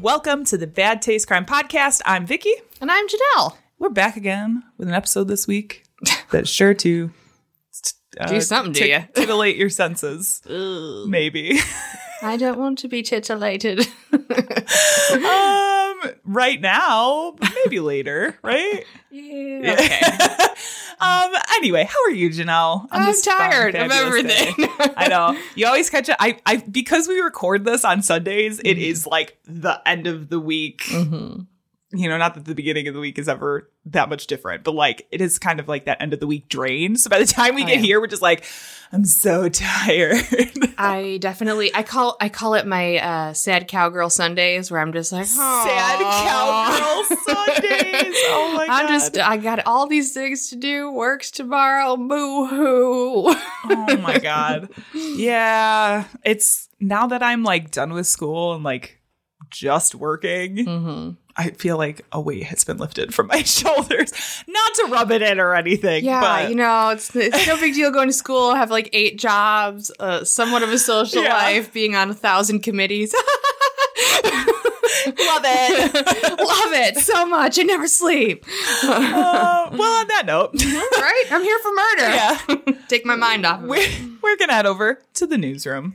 And welcome to the Bad Taste Crime Podcast. I'm Vicky. And I'm Janelle. We're back again with an episode this week that's sure to uh, Do something to tit- ya. titillate your senses. Maybe. I don't want to be titillated. um, right now, maybe later, right? yeah. Okay. um. Anyway, how are you, Janelle? I'm fine, tired of everything. I know. You always catch it. I, I, because we record this on Sundays, it Mm-hmm. is like the end of the week. You know, not that the beginning of the week is ever that much different, but like it is kind of like that end of the week drain. So by the time we Oh, get yeah. here, we're just like, I'm so tired. I definitely I call I call it my uh, sad cowgirl Sundays where I'm just like Sad cowgirl Sundays. Oh my god. I'm just I got all these things to do. Works tomorrow. Boo hoo. oh my god. Yeah, it's now that I'm like done with school and like just working. mm-hmm. I feel like a weight has been lifted from my shoulders. Not to rub it in or anything. Yeah, but you know, it's it's no big deal going to school, have like eight jobs, uh, somewhat of a social Yeah. life, being on a thousand committees. love it. Love it so much. I never sleep. Uh, well, on that note, right? I'm here for murder. yeah, Take my mind off of we're, it. we're gonna head over to the newsroom.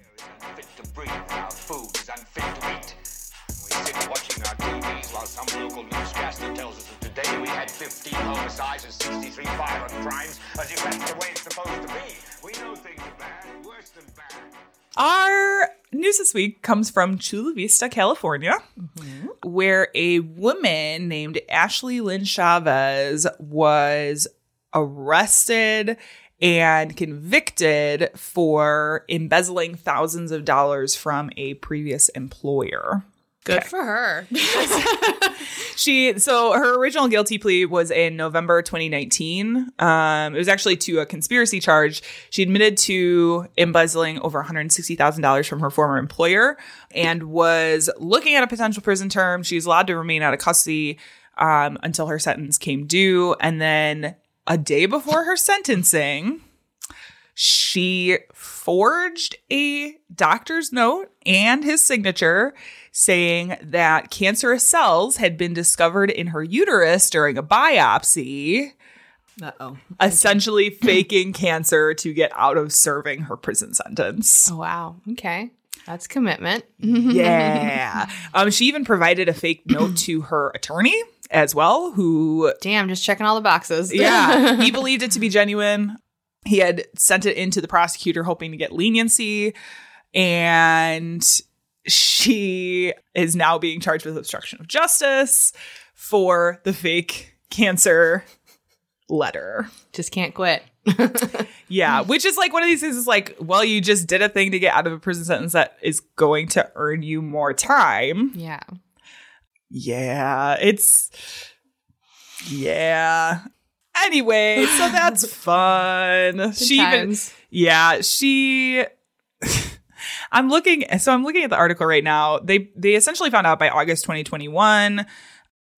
While some local newscaster tells us that today we had 15 homicides and 63 violent crimes, as if that's the way it's supposed to be. We know things are bad, worse than bad. Our news this week comes from Chula Vista, California, where a woman named Ashley Lynn Chavez was arrested and convicted for embezzling thousands of dollars from a previous employer. Good for her. She so her original guilty plea was in November 2019. Um, it was actually to a conspiracy charge. She admitted to embezzling over $160,000 from her former employer and was looking at a potential prison term. She's allowed to remain out of custody um, until her sentence came due, and then a day before her sentencing, she forged a doctor's note and his signature saying that cancerous cells had been discovered in her uterus during a biopsy, Uh oh. essentially faking cancer to get out of serving her prison sentence. Oh, wow. Okay. That's commitment. Yeah. um, she even provided a fake note to her attorney as well, who Damn, just checking all the boxes. yeah, he believed it to be genuine. He had sent it into the prosecutor hoping to get leniency. And she is now being charged with obstruction of justice for the fake cancer letter. just can't quit. Yeah, which is like one of these things is like, well, you just did a thing to get out of a prison sentence that is going to earn you more time. Yeah. Yeah, it's yeah. Anyway, so that's fun. she even yeah, she I'm looking so I'm looking at the article right now. They they essentially found out by August 2021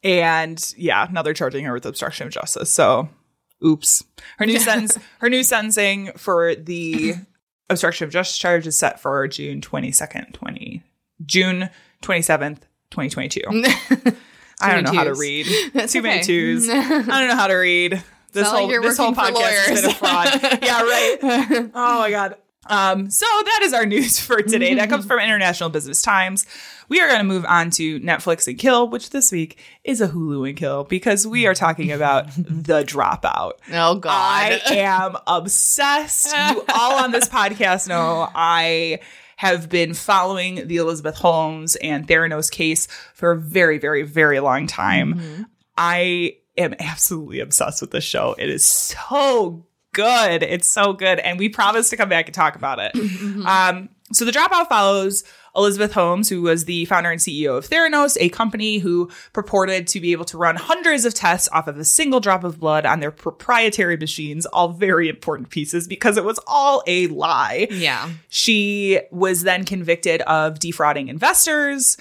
and yeah, now they're charging her with obstruction of justice. So, oops. Her new sentence her new sentencing for the obstruction of justice charge is set for June 22nd, 20 June 27th, 2022. I don't know how to read. That's Too many twos. I don't know how to read. This like whole you're this whole podcast has been a fraud. yeah, right. Oh my god. Um, so that is our news for today. That comes from International Business Times. We are going to move on to Netflix and Kill, which this week is a Hulu and Kill because we are talking about The Dropout. Oh God. I am obsessed. You all on this podcast know I have been following the Elizabeth Holmes and Theranos case for a very, very, very long time. I am absolutely obsessed with this show. It is so good. It's so good. And we promise to come back and talk about it. Um, so the dropout follows Elizabeth Holmes, who was the founder and CEO of Theranos, a company who purported to be able to run hundreds of tests off of a single drop of blood on their proprietary machines, all very important pieces because it was all a lie. yeah. She was then convicted of defrauding investors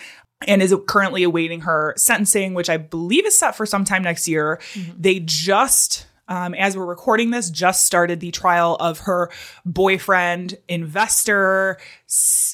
and is currently awaiting her sentencing, which I believe is set for sometime next year. They just, um, as we're recording this, just started the trial of her boyfriend, investor,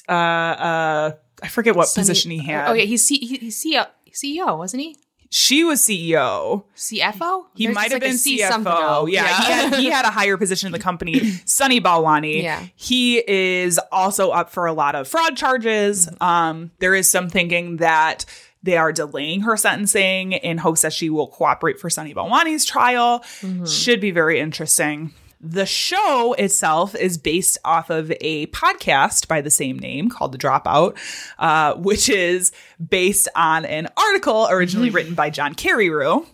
uh, uh, I forget what position he had. Oh yeah, he's C- he's CEO, CEO, wasn't he? She was CEO. CFO. He There's might have like been CFO. else. Yeah, He, had, he had a higher position in the company. Sunny Balwani. Yeah. He is also up for a lot of fraud charges. Um, there is some thinking that they are delaying her sentencing in hopes that she will cooperate for Sunny Balwani's trial. Should be very interesting. The show itself is based off of a podcast by the same name called The Dropout, uh, which is based on an article originally written by John Carreyrou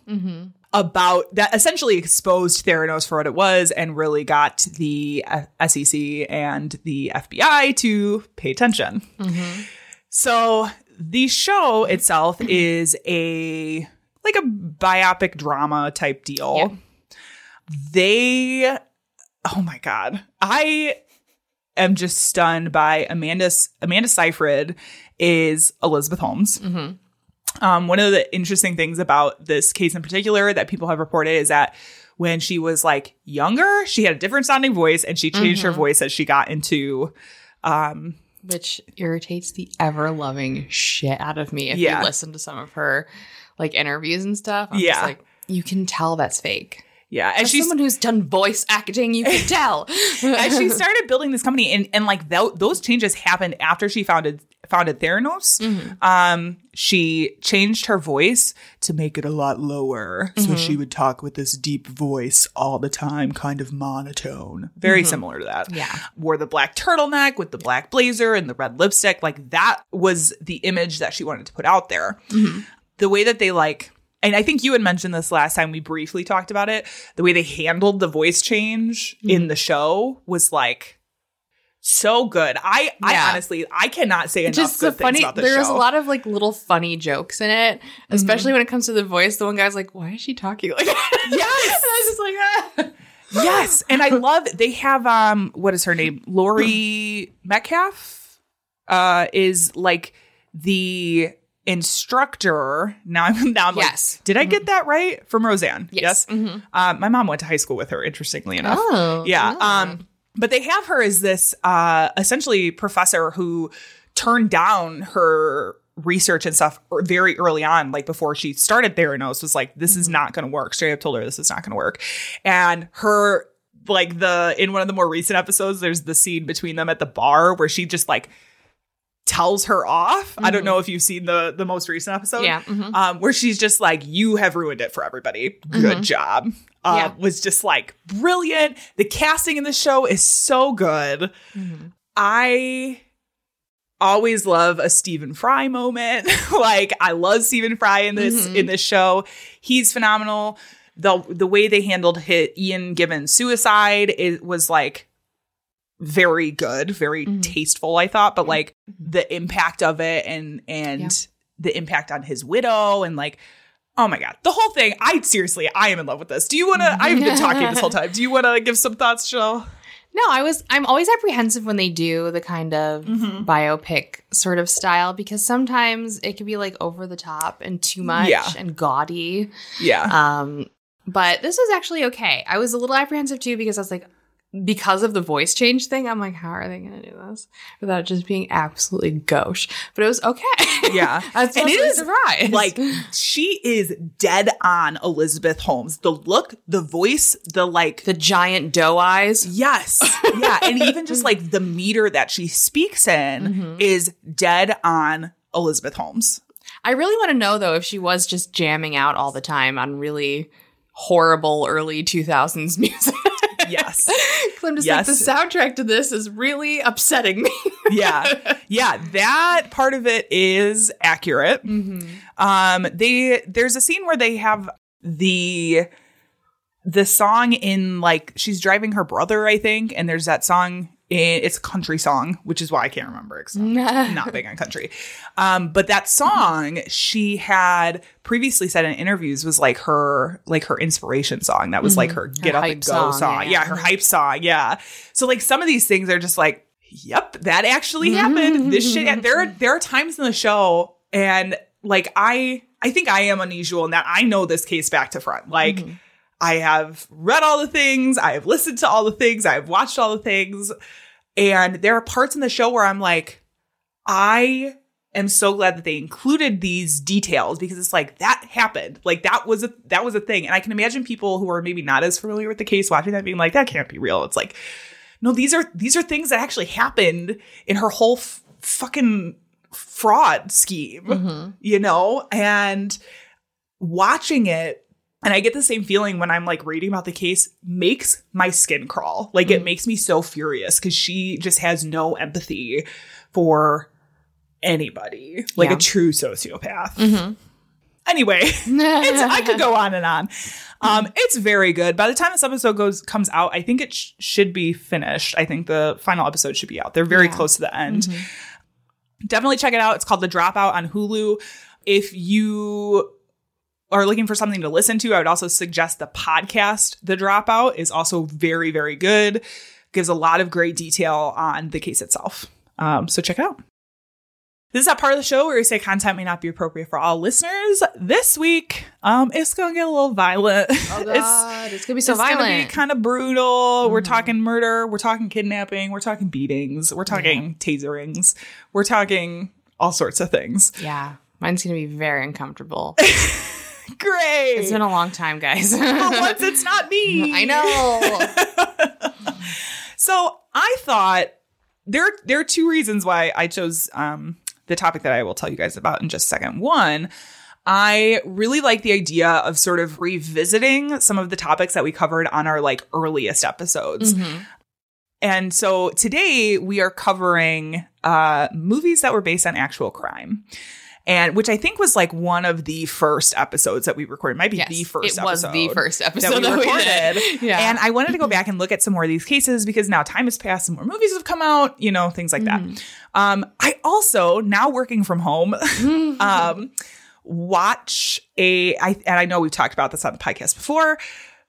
about that essentially exposed Theranos for what it was and really got the uh, SEC and the FBI to pay attention. So the show itself is a like a biopic drama type deal. Yeah. They oh my god. I am just stunned by Amanda Amanda Seyfried is Elizabeth Holmes. Um, one of the interesting things about this case in particular that people have reported is that when she was like younger, she had a different sounding voice and she changed her voice as she got into um which irritates the ever loving shit out of me if Yeah. you listen to some of her like interviews and stuff. I'm Yeah. just like you can tell that's fake. yeah, and As she's someone who's done voice acting, you can tell. as she started building this company and and like tho- those changes happened after she founded founded Theranos. Mm-hmm. Um, she changed her voice to make it a lot lower, so mm-hmm. she would talk with this deep voice all the time, kind of monotone, very mm-hmm. similar to that. Yeah. wore the black turtleneck with the black blazer and the red lipstick. Like that was the image that she wanted to put out there. The way that they like. And I think you had mentioned this last time we briefly talked about it. The way they handled the voice change in the show was like so good. I, I honestly, I cannot say enough just good the funny about this show. a lot of like little funny jokes in it especially when it comes to the voice the one guy's like why is she talking like that Yes. and i was just like ah. yes, and I love they have um what is her name? Laurie Metcalf uh is like the instructor. Now I'm now I'm Yes. like, did I get that right from Roseanne? Yes. Mm-hmm. Um, my mom went to high school with her. Interestingly enough. Oh, yeah. yeah. Um, but they have her as this uh essentially professor who turned down her research and stuff er- very early on, like before she started Theranos, was like, this is not going to work. Straight up told her this is not going to work. And her, like the, in one of the more recent episodes, there's the scene between them at the bar where she just like tells her off. I don't know if you've seen the, the most recent episode. Yeah, mhm. Um, where she's just like, you have ruined it for everybody. Good job. Uh, Yeah. was just like brilliant. The casting in the show is so good. Mm-hmm. I always love a Stephen Fry moment. like I love Stephen Fry in this mm-hmm. in this show. He's phenomenal. The the way they handled hit Ian Gibbons' suicide it was like very good, very mm-hmm. tasteful, I thought, but like the impact of it and and Yeah. the impact on his widow and like Oh my god. The whole thing, I seriously, I am in love with this. Do you want to I've been talking this whole time. Do you want to give some thoughts, Jill? no i was i'm always apprehensive when they do the kind of Mm-hmm. biopic sort of style because sometimes it can be like over the top and too much Yeah. and gaudy Yeah. um but this was actually okay i was a little apprehensive too because i was like because of the voice change thing, I'm like, how are they going to do this without just being absolutely gauche? But it was okay. Yeah. Was And it is, surprised. Like she is dead on Elizabeth Holmes. The look, the voice, the like the giant doe eyes. Yes. Yeah. and even just like the meter that she speaks in Mm-hmm. is dead on Elizabeth Holmes. I really want to know though if she was just jamming out all the time on really horrible early 2000s music. Yes. I'm just Yes. like the soundtrack to this is really upsetting me. yeah. Yeah. That part of it is accurate. Um, they there's a scene where they have the the song in like she's driving her brother, I think, and there's that song in, it's a country song, which is why I can't remember because I'm not big on country. Um, but that song she had previously said in interviews was like her like her inspiration song. That was like mm-hmm. her get up and go song, song. yeah. yeah, her hype song. Yeah. So like some of these things are just like, yep, that actually mm-hmm. happened. This shit. There are there are times in the show, and like I I think I am unusual in that I know this case back to front. Like mm-hmm. I have read all the things, I have listened to all the things, I have watched all the things, and there are parts in the show where I'm like, I am so glad that they included these details because it's like that happened. Like that was a that was a thing. And I can imagine people who are maybe not as familiar with the case watching that being like, that can't be real. It's like, no, these are these are things that actually happened in her whole f- fucking fraud scheme, mm-hmm. you know? And watching it and I get the same feeling when I'm like reading about the case makes my skin crawl. Like it mm. makes me so furious because she just has no empathy for anybody, like Yeah. a true sociopath. Mm-hmm. Anyway, it's, I could go on and on. Um, it's very good. By the time this episode goes comes out, I think it sh- should be finished. I think the final episode should be out. They're very close to the end. Mm-hmm. Definitely check it out. It's called The Dropout on Hulu. If you are looking for something to listen to, I would also suggest the podcast The Dropout is also very, very good. Gives a lot of great detail on the case itself. Um, so check it out. This is that part of the show where we say content may not be appropriate for all listeners. This week, um, it's gonna get a little violent. Oh God, it's, gonna be so it's violent. It's gonna be kind of brutal. We're talking murder. We're talking kidnapping. We're talking beatings. We're talking taserings. We're talking all sorts of things. yeah, mine's gonna be very uncomfortable. Great. it's been a long time, guys. Once, it's not me. I know. So I thought there there are two reasons why I chose um, the topic that I will tell you guys about in just a second. One, I really like the idea of sort of revisiting some of the topics that we covered on our like earliest episodes. And so today we are covering uh, movies that were based on actual crime. And which I think was like one of the first episodes that we recorded. Might be Yes, the first it was the episode first that episode we that we recorded. did. Yeah. And I wanted to go back and look at some more of these cases because now time has passed and more movies have come out, you know, things like Mm-hmm. that. Um, I also, now working from home, um, watch a, I, and I know we've talked about this on the podcast before.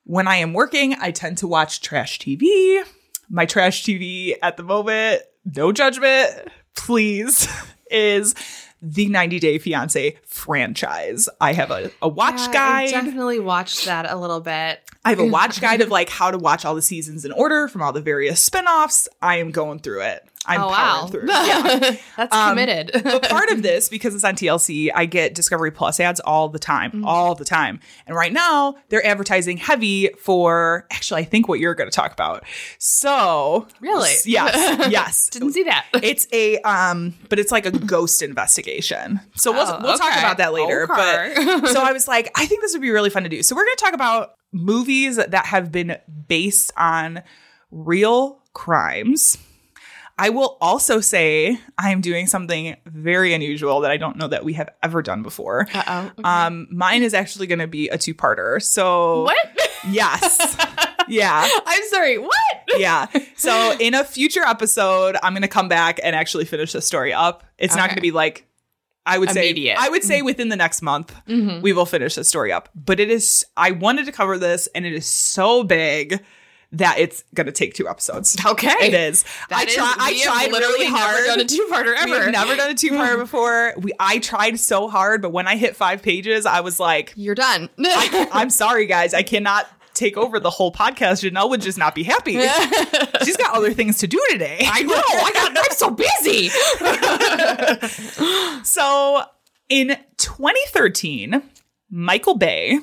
When I am working, I tend to watch trash TV. My trash TV at the moment, no judgment, please, is the 90 Day Fiance franchise. I have a, a watch Yeah, guide. I definitely watched that a little bit. I have a watch guide of like how to watch all the seasons in order from all the various spin-offs. I am going through it. I'm oh powering wow, through. Yeah. that's Um, committed. but part of this, because it's on TLC, I get Discovery Plus ads all the time, Mm. all the time. And right now, they're advertising heavy for actually, I think what you're going to talk about. So, Really? yes, yes. Didn't see that. It's a um, but it's like a ghost investigation. So we'll Oh, we'll talk about that later. Okay. But so I was like, I think this would be really fun to do. So we're going to talk about movies that have been based on real crimes. I will also say I am doing something very unusual that I don't know that we have ever done before. Uh oh. Um, mine is actually going to be a two-parter. So what? Yes, yeah I'm sorry. What? yeah. So in a future episode, I'm going to come back and actually finish the story up. It's not Okay. going to be like I would Immediate. say I would say within the next month we will finish the story up. But it is I wanted to cover this and it is so big that it's to take two episodes. Okay. It is. I, That is- try, I have tried literally really never done a two-parter ever. We've never done a two-parter before. We I tried so hard, but when I hit 5 pages, I was like You're done. I'm sorry, guys. I cannot take over the whole podcast, Janelle would just not be happy. She's got other things to do today. I know. I got. I'm so busy. So in 2013, Michael Bay.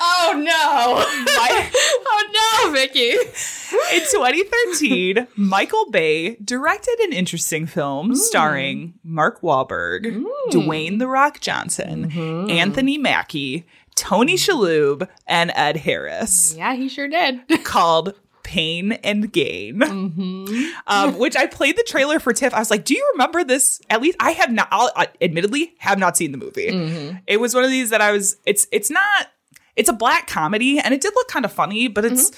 Oh no. My, oh no, Vicky. in 2013, Michael Bay directed an interesting film mm. starring Mark Wahlberg, mm. Dwayne The Rock Johnson, mm-hmm. Anthony Mackie, Tony mm. Shalhoub, and Ed Harris Yeah, he sure did. called Pain and Gain, mm-hmm. um, which I played the trailer for Tiff. I was like, "Do you remember this?" At least I have not. I'll, I admittedly have not seen the movie. Mm-hmm. It was one of these that I was. It's it's not. It's a black comedy, and it did look kind of funny, but it's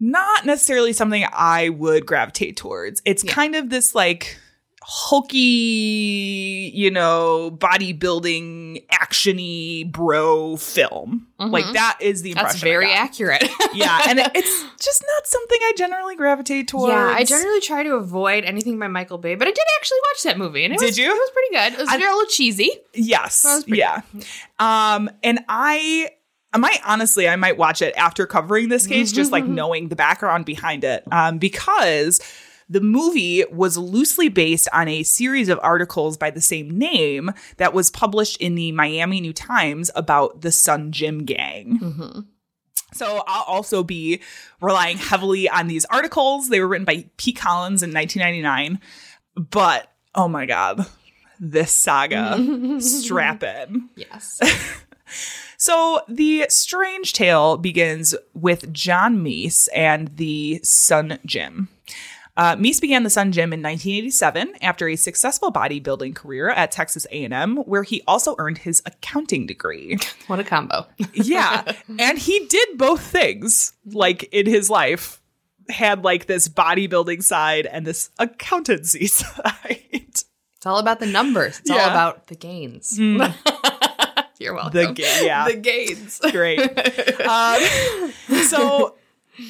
not necessarily something I would gravitate towards. It's kind of this like hokey, you know, bodybuilding, actiony bro film. Like that is the impression. That's very accurate. yeah, and it- it's just not something I generally gravitate towards. Yeah, I generally try to avoid anything by Michael Bay, but I did actually watch that movie, and it Did was, you? It was pretty good. It was I- a little cheesy. yes, That was pretty yeah. Um, and I, I might honestly, I might watch it after covering this case, just like knowing the background behind it, um, because. The movie was loosely based on a series of articles by the same name that was published in the Miami New Times about the Sun Gym Gang. So I'll also be relying heavily on these articles. They were written by Pete Collins in 1999. But oh my God, this saga, strap in. Yes. So the strange tale begins with John Meese and the Sun Gym. Uh, Meese began the Sun Gym in 1987 after a successful bodybuilding career at Texas A&M, where he also earned his accounting degree. what a combo. yeah and he did both things like in his life had like this bodybuilding side and this accountancy side It's all about the numbers. It's all about the gains. You're welcome. the yeah. The gains. great. Um, so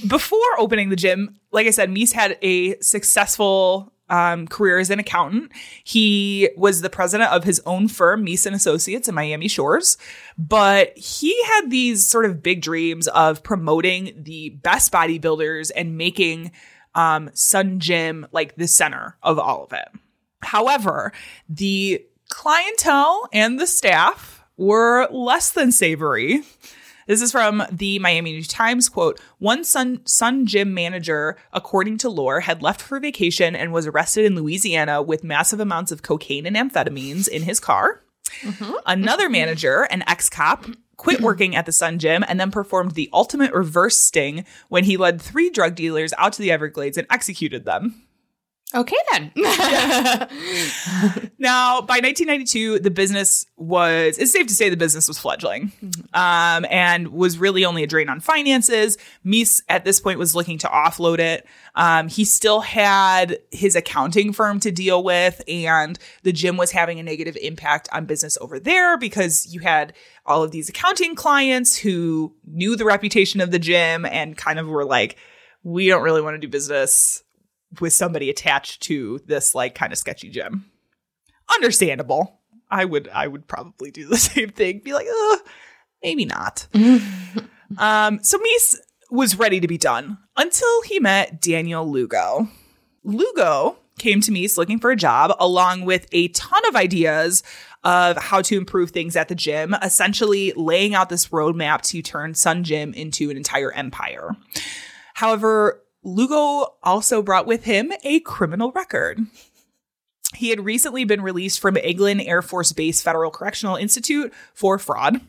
before opening the gym like i said Meese had a successful um, career as an accountant. He was the president of his own firm Meese and associates in miami shores. But he had these sort of big dreams of promoting the best bodybuilders and making um, sun gym like the center of all of it. However, the clientele and the staff were less than savory. This is from the Miami New Times quote. One Sun, Sun Gym manager, according to lore, had left for vacation and was arrested in Louisiana with massive amounts of cocaine and amphetamines in his car. Mm-hmm. Another mm-hmm. manager, an ex cop, quit working at the Sun Gym and then performed the ultimate reverse sting when he led three drug dealers out to the Everglades and executed them. Okay then. Now, by 1992, the business was, it's safe to say the business was fledgling um, and was really only a drain on finances. Meese at this point was looking to offload it. Um, he still had his accounting firm to deal with, and the gym was having a negative impact on business over there because you had all of these accounting clients who knew the reputation of the gym and kind of were like, we don't really want to do business with somebody attached to this like kind of sketchy gym understandable. I would I would probably do the same thing. Be like, maybe not. um, so Meese was ready to be done until he met Daniel Lugo. Lugo came to Meese looking for a job along with a ton of ideas of how to improve things at the gym, essentially laying out this roadmap to turn Sun Gym into an entire empire. However, Lugo also brought with him a criminal record. He had recently been released from Eglin Air Force Base Federal Correctional Institute for fraud.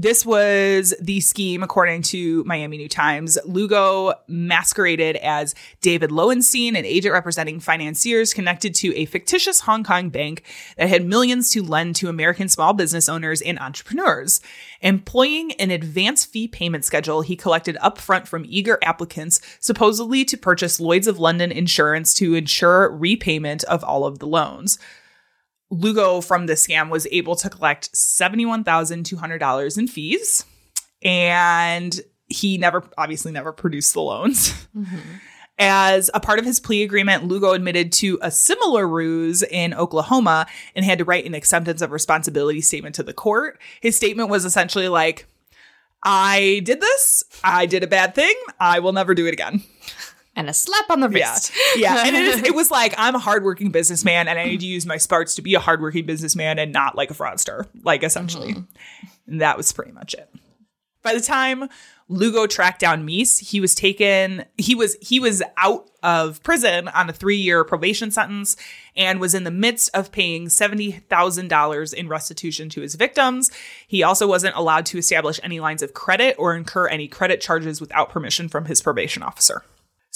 This was the scheme, according to Miami New Times. Lugo masqueraded as David Lowenstein, an agent representing financiers connected to a fictitious Hong Kong bank that had millions to lend to American small business owners and entrepreneurs. Employing an advance fee payment schedule he collected upfront from eager applicants, supposedly to purchase Lloyds of London insurance to ensure repayment of all of the loans. Lugo from the scam was able to collect $71,200 in fees and he never obviously never produced the loans. Mm-hmm. As a part of his plea agreement, Lugo admitted to a similar ruse in Oklahoma and had to write an acceptance of responsibility statement to the court. His statement was essentially like, I did this. I did a bad thing. I will never do it again. And a slap on the wrist. Yeah. And it, is, it was like, I'm a hardworking businessman and I need to use my sparts to be a hardworking businessman and not like a fraudster, like essentially. Mm-hmm. And that was pretty much it. By the time Lugo tracked down Meese, he was taken, he was, he was out of prison on a three year probation sentence and was in the midst of paying $70,000 in restitution to his victims. He also wasn't allowed to establish any lines of credit or incur any credit charges without permission from his probation officer.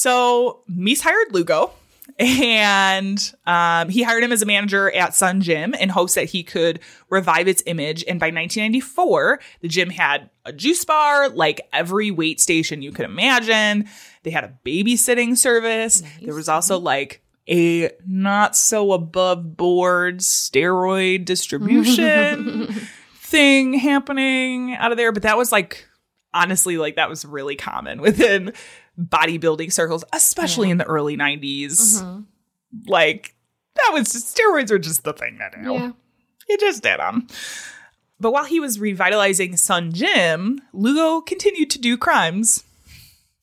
So Meese hired Lugo and um, he hired him as a manager at Sun Gym in hopes that he could revive its image. And by 1994, the gym had a juice bar, like every weight station you could imagine. They had a babysitting service. There was also like a not so above board steroid distribution thing happening out of there. But that was like, honestly, like that was really common within bodybuilding circles, especially in the early 90s. Mm-hmm. Like, that was just, steroids were just the thing that now. Yeah. He just did them. But while he was revitalizing Sun Gym, Lugo continued to do crimes.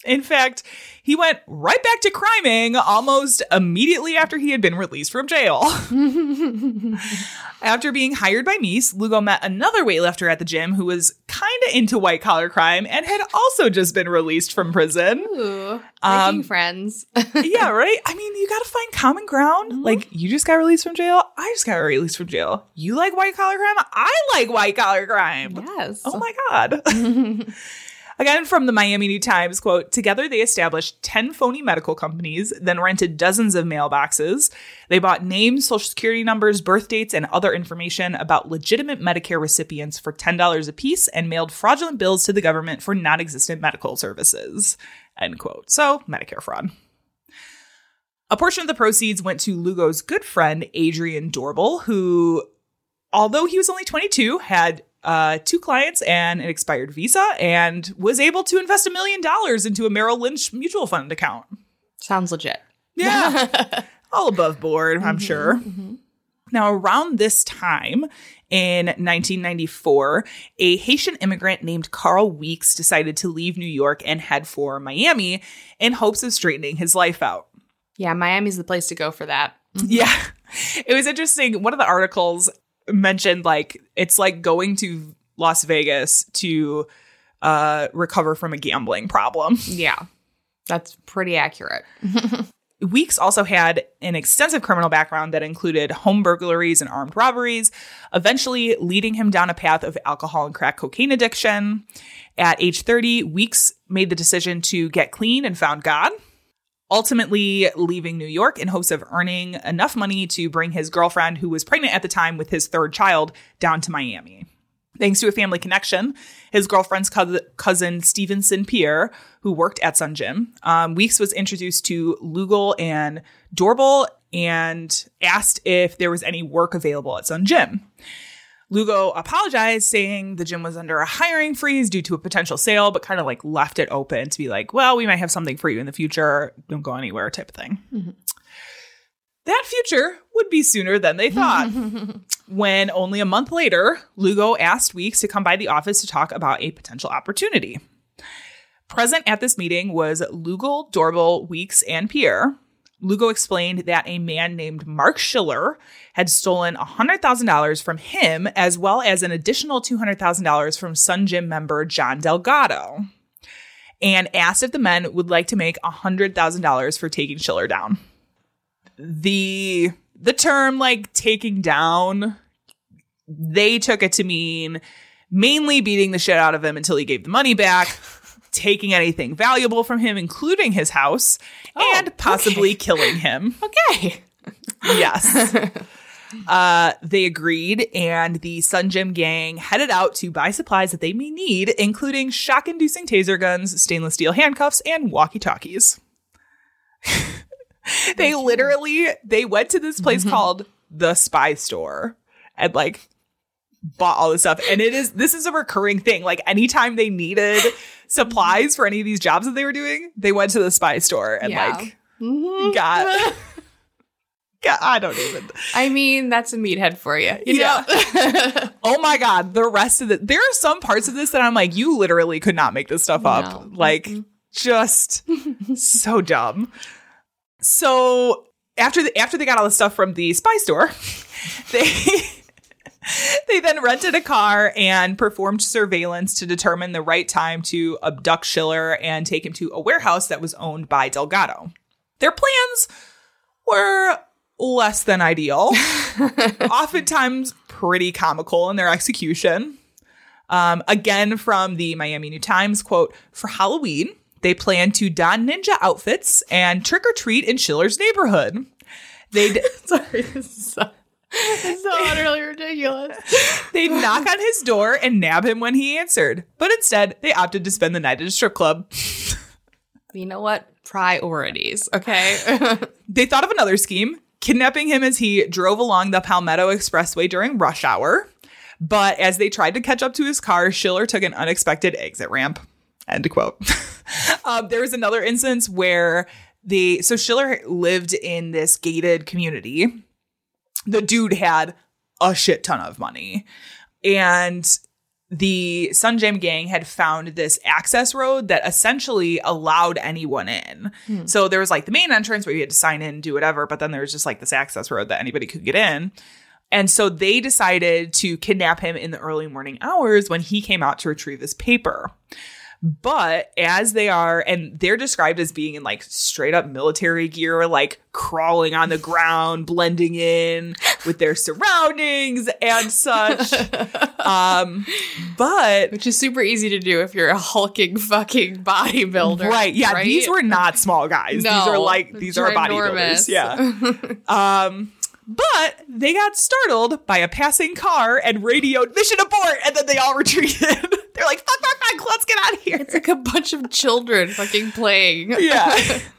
In fact, he went right back to criming almost immediately after he had been released from jail. after being hired by Meese, Lugo met another weightlifter at the gym who was kind of into white collar crime and had also just been released from prison. Ooh, Um, making friends. yeah, right? I mean, you got to find common ground. Like, you just got released from jail. I just got released from jail. You like white collar crime? I like white collar crime. yes. Oh my God. Again, from the Miami New Times, quote, together they established 10 phony medical companies, then rented dozens of mailboxes. They bought names, social security numbers, birth dates, and other information about legitimate Medicare recipients for $10 apiece and mailed fraudulent bills to the government for non existent medical services. End quote. So, Medicare fraud. A portion of the proceeds went to Lugo's good friend, Adrian Doorbal, who, although he was only 22, had uh, two clients and an expired visa and was able to invest a million dollars into a Merrill Lynch mutual fund account. Sounds legit. Yeah. All above board, I'm mm-hmm, sure. Mm-hmm. Now, around this time in 1994, a Haitian immigrant named Carl Weeks decided to leave New York and head for Miami in hopes of straightening his life out. Yeah, Miami's the place to go for that. Mm-hmm. Yeah. It was interesting. One of the articles mentioned like it's like going to Las Vegas to uh recover from a gambling problem. Yeah. That's pretty accurate. Weeks also had an extensive criminal background that included home burglaries and armed robberies, eventually leading him down a path of alcohol and crack cocaine addiction. At age 30, Weeks made the decision to get clean and found God, ultimately leaving New York in hopes of earning enough money to bring his girlfriend, who was pregnant at the time with his third child, down to Miami. Thanks to a family connection, his girlfriend's cousin, cousin Stevenson Pierre, who worked at Sun Gym, um, Weeks was introduced to Lugo and Doorbal and asked if there was any work available at Sun Gym. Lugo apologized, saying the gym was under a hiring freeze due to a potential sale, but kind of like left it open to be like, well, we might have something for you in the future. Don't go anywhere, type of thing. Mm-hmm. That future would be sooner than they thought. when only a month later, Lugo asked Weeks to come by the office to talk about a potential opportunity. Present at this meeting was Lugo, Doorbal, Weeks, and Pierre. Lugo explained that a man named Mark Schiller had stolen $100,000 from him, as well as an additional $200,000 from Sun Gym member John Delgado, and asked if the men would like to make $100,000 for taking Schiller down. The the term like taking down, they took it to mean mainly beating the shit out of him until he gave the money back, taking anything valuable from him, including his house, and possibly killing him. Okay. Yes. Uh, they agreed, and the Sun Gym gang headed out to buy supplies that they may need, including shock-inducing taser guns, stainless steel handcuffs, and walkie-talkies. they literally they went to this place called the Spy Store and like bought all this stuff. And it is this is a recurring thing. Like anytime they needed supplies for any of these jobs that they were doing, they went to the spy store and Yeah. like mm-hmm. got, got. I don't even. I mean, that's a meathead for you. You Yeah. know? Oh my god, the rest of it. There are some parts of this that I'm like, you literally could not make this stuff up. No. Like, just so dumb. So after the, after they got all the stuff from the spy store, they they then rented a car and performed surveillance to determine the right time to abduct Schiller and take him to a warehouse that was owned by Delgado. Their plans were less than ideal, oftentimes pretty comical in their execution. Um, again, from the Miami New Times quote, for Halloween, they plan to don ninja outfits and trick or treat in Schiller's neighborhood. They'd Sorry, this is so, is so utterly ridiculous. they'd knock on his door and nab him when he answered, but instead they opted to spend the night at a strip club. You know what? Priorities, okay? They thought of another scheme, kidnapping him as he drove along the Palmetto Expressway during rush hour. But as they tried to catch up to his car, Schiller took an unexpected exit ramp. End quote. um, there was another instance where the so Schiller lived in this gated community. The dude had a shit ton of money, and the Sun Gym gang had found this access road that essentially allowed anyone in. Hmm. So there was like the main entrance where you had to sign in, do whatever, but then there was just like this access road that anybody could get in. And so they decided to kidnap him in the early morning hours when he came out to retrieve his paper. But as they are, and they're described as being in like straight up military gear, like crawling on the ground, blending in with their surroundings and such. um, but Which is super easy to do if you're a hulking fucking bodybuilder. right, yeah, right? these were not small guys. these are No, like these are bodybuilders. Yeah. um, but they got startled by a passing car and radioed mission abort, and then they all retreated. They're like, fuck, fuck, fuck, let's get out of here. It's like a bunch of children fucking playing. yeah.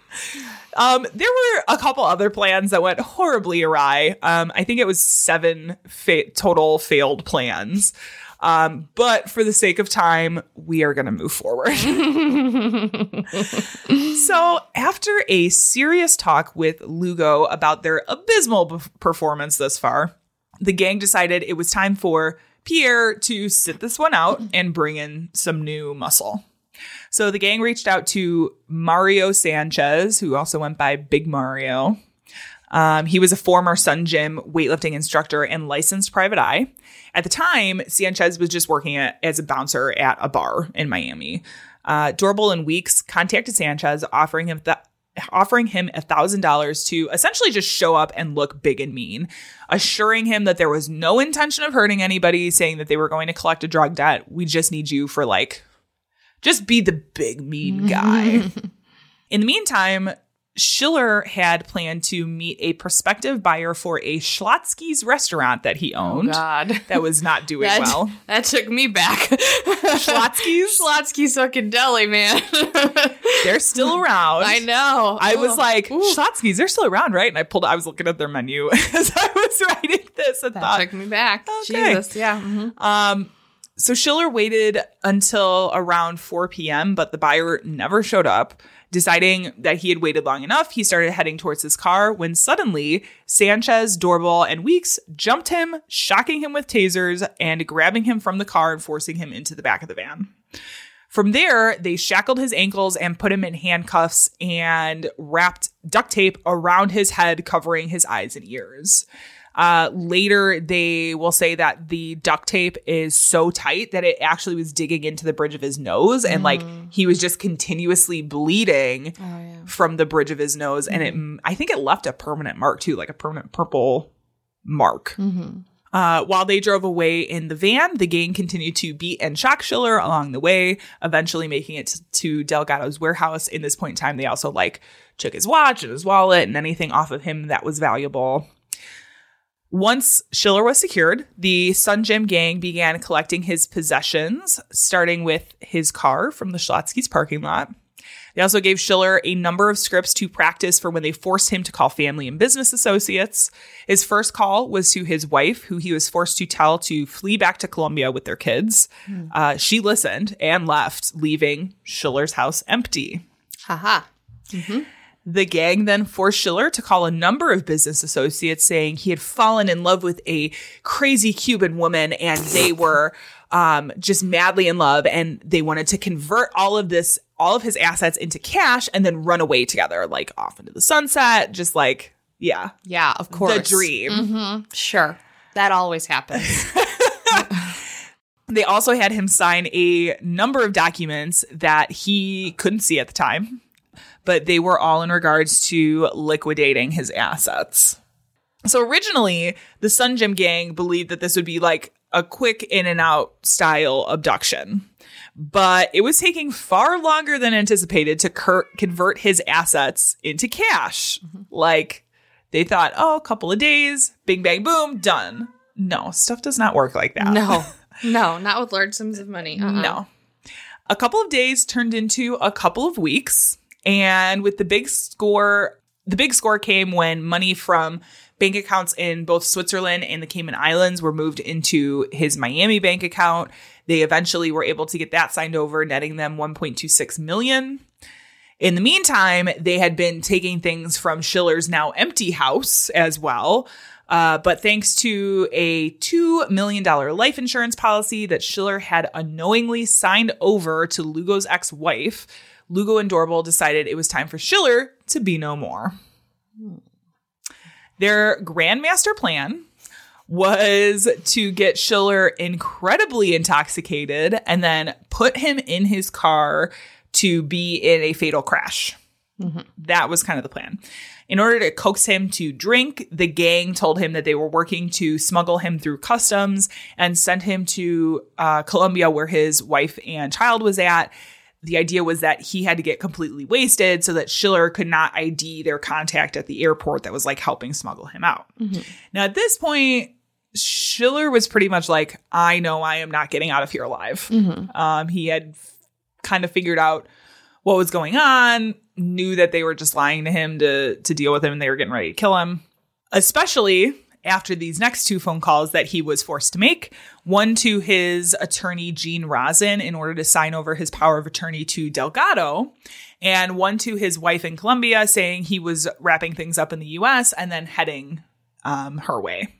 Um, there were a couple other plans that went horribly awry. Um, I think it was seven fa- total failed plans. Um, but for the sake of time, we are going to move forward. so, after a serious talk with Lugo about their abysmal p- performance thus far, the gang decided it was time for Pierre to sit this one out and bring in some new muscle. So the gang reached out to Mario Sanchez, who also went by Big Mario. Um, he was a former Sun Gym weightlifting instructor and licensed private eye. At the time, Sanchez was just working at, as a bouncer at a bar in Miami. Uh, and Weeks contacted Sanchez, offering him the offering him a thousand dollars to essentially just show up and look big and mean, assuring him that there was no intention of hurting anybody, saying that they were going to collect a drug debt. We just need you for like just be the big mean guy. In the meantime, Schiller had planned to meet a prospective buyer for a Schlotzsky's restaurant that he owned God. that was not doing That, well. that took me back. Schlotzsky's? Schlotzsky's fucking deli, man. They're still around. I know. I was Oh. like, Ooh. Schlotzsky's, they're still around, right? And I pulled, I was looking at their menu as I was writing this and that thought, took me back. Okay. Jesus, yeah. mhm. Um, so Schiller waited until around 4 p.m., but the buyer never showed up. Deciding that he had waited long enough, he started heading towards his car when suddenly Sanchez, Doorbal, and Weeks jumped him, shocking him with tasers and grabbing him from the car and forcing him into the back of the van. From there, they shackled his ankles and put him in handcuffs and wrapped duct tape around his head, covering his eyes and ears. Uh, later, they will say that the duct tape is so tight that it actually was digging into the bridge of his nose, and like he was just continuously bleeding from the bridge of his nose, and it I think it left a permanent mark too, like a permanent purple mark. Uh, while they drove away in the van, the gang continued to beat and shock Schiller along the way, eventually making it to, to Delgado's warehouse. In this point in time, they also like took his watch and his wallet and anything off of him that was valuable. Once Schiller was secured, the Sun Gym gang began collecting his possessions, starting with his car from the Schlotzsky's parking lot. They also gave Schiller a number of scripts to practice for when they forced him to call family and business associates. His first call was to his wife, who he was forced to tell to flee back to Colombia with their kids. Uh, she listened and left, leaving Schiller's house empty. Haha. The gang then forced Schiller to call a number of business associates saying he had fallen in love with a crazy Cuban woman and they were um, just madly in love and they wanted to convert all of this, all of his assets into cash and then run away together, like off into the sunset. Just like, yeah, Yeah, of course. the dream. Sure. That always happens. They also had him sign a number of documents that he couldn't see at the time, but they were all in regards to liquidating his assets. So originally, the Sun Gym gang believed that this would be like a quick in and out style abduction. But it was taking far longer than anticipated to cur- convert his assets into cash. Like they thought, oh, a couple of days, bing, bang, boom, done. No, stuff does not work like that. no. No, not with large sums of money. Uh-uh. No. A couple of days turned into a couple of weeks. And with the big score, the big score came when money from bank accounts in both Switzerland and the Cayman Islands were moved into his Miami bank account. They eventually were able to get that signed over, netting them 1.26 million. In the meantime, they had been taking things from Schiller's now empty house as well. Uh, but thanks to a $2 million life insurance policy that Schiller had unknowingly signed over to Lugo's ex wife, Lugo and Doorbal decided it was time for Schiller to be no more. Their grandmaster plan was to get Schiller incredibly intoxicated and then put him in his car to be in a fatal crash. That was kind of the plan. In order to coax him to drink, the gang told him that they were working to smuggle him through customs and send him to uh, Colombia, where his wife and child was at. The idea was that he had to get completely wasted so that Schiller could not ID their contact at the airport that was like helping smuggle him out. Now, at this point, Schiller was pretty much like, I know I am not getting out of here alive. Um, he had f- kind of figured out what was going on, knew that they were just lying to him to to deal with him and they were getting ready to kill him. Especially after these next two phone calls that he was forced to make, one to his attorney Gene Rosin in order to sign over his power of attorney to Delgado, and one to his wife in Colombia saying he was wrapping things up in the US and then heading um, her way.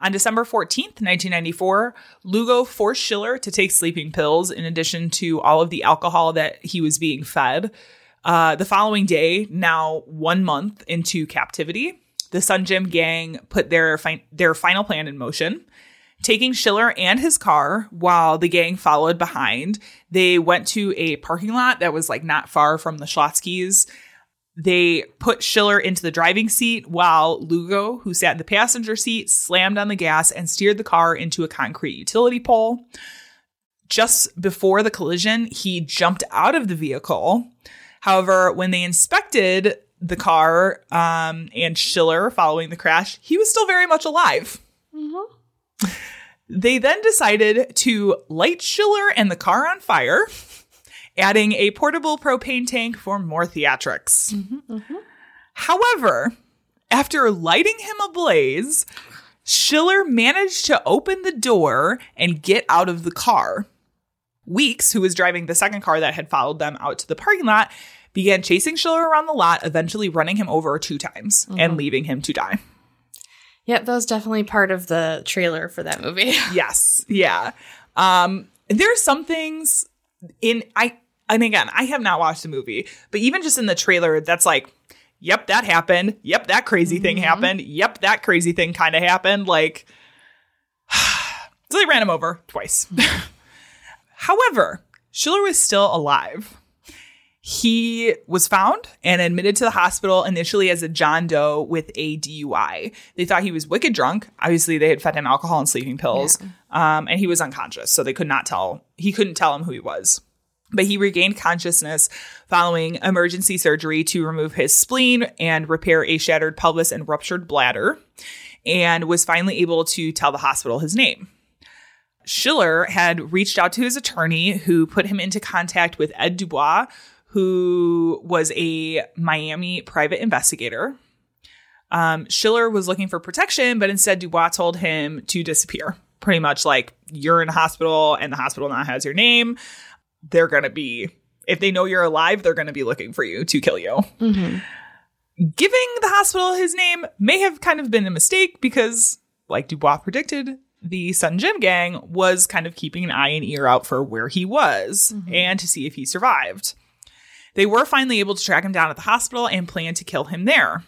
On December 14th, 1994, Lugo forced Schiller to take sleeping pills in addition to all of the alcohol that he was being fed. Uh, the following day, now one month into captivity, the Sun Gym gang put their, fi- their final plan in motion. Taking Schiller and his car while the gang followed behind, they went to a parking lot that was like not far from the Schlotzsky's. They put Schiller into the driving seat while Lugo, who sat in the passenger seat, slammed on the gas and steered the car into a concrete utility pole. Just before the collision, he jumped out of the vehicle. However, when they inspected the car um, and Schiller following the crash, he was still very much alive. They then decided to light Schiller and the car on fire, adding a portable propane tank for more theatrics. However, after lighting him ablaze, Schiller managed to open the door and get out of the car. Weeks, who was driving the second car that had followed them out to the parking lot, began chasing Schiller around the lot, eventually running him over two times and mm-hmm. leaving him to die. Yep, that was definitely part of the trailer for that movie. Yes. Yeah. Um, there are some things in I and again, I have not watched the movie, but even just in the trailer, that's like, yep, that happened. Yep, that crazy thing happened. Yep, that crazy thing kind of happened. Like so they ran him over twice. However, Schiller was still alive. He was found and admitted to the hospital initially as a John Doe with a DUI. They thought he was wicked drunk. Obviously, they had fed him alcohol and sleeping pills, um, and he was unconscious, so they could not tell. He couldn't tell him who he was. But he regained consciousness following emergency surgery to remove his spleen and repair a shattered pelvis and ruptured bladder, and was finally able to tell the hospital his name. Schiller had reached out to his attorney, who put him into contact with Ed Dubois, who was a Miami private investigator. Um, Schiller was looking for protection, but instead Dubois told him to disappear. Pretty much like you're in a hospital and the hospital now has your name. They're going to be, if they know you're alive, they're going to be looking for you to kill you. Giving the hospital his name may have kind of been a mistake because, like Dubois predicted, the Sun Gym gang was kind of keeping an eye and ear out for where he was and to see if he survived. They were finally able to track him down at the hospital and plan to kill him there.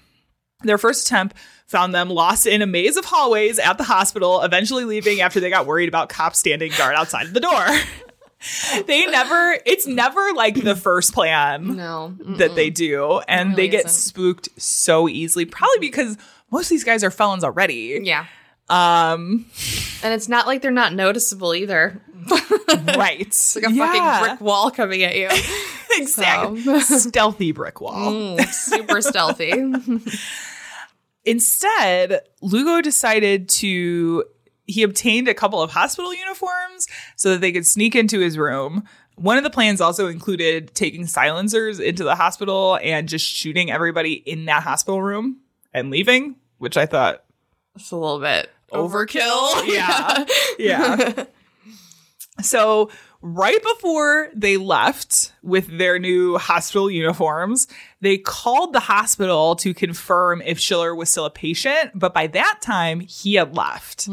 Their first attempt found them lost in a maze of hallways at the hospital, eventually leaving after they got worried about cops standing guard outside of the door. they never, it's never like the first plan No. that they do, and really they get isn't. spooked so easily, probably because most of these guys are felons already. Yeah. Um, And it's not like they're not noticeable either. right. It's like a fucking brick wall coming at you. Exactly. Stealthy brick wall. Mm, super stealthy. Instead, Lugo decided to he obtained a couple of hospital uniforms so that they could sneak into his room. One of the plans also included taking silencers into the hospital and just shooting everybody in that hospital room and leaving, which I thought It's a little bit overkill. Yeah. Yeah. so, right before they left with their new hospital uniforms, they called the hospital to confirm if Schiller was still a patient. But by that time, he had left.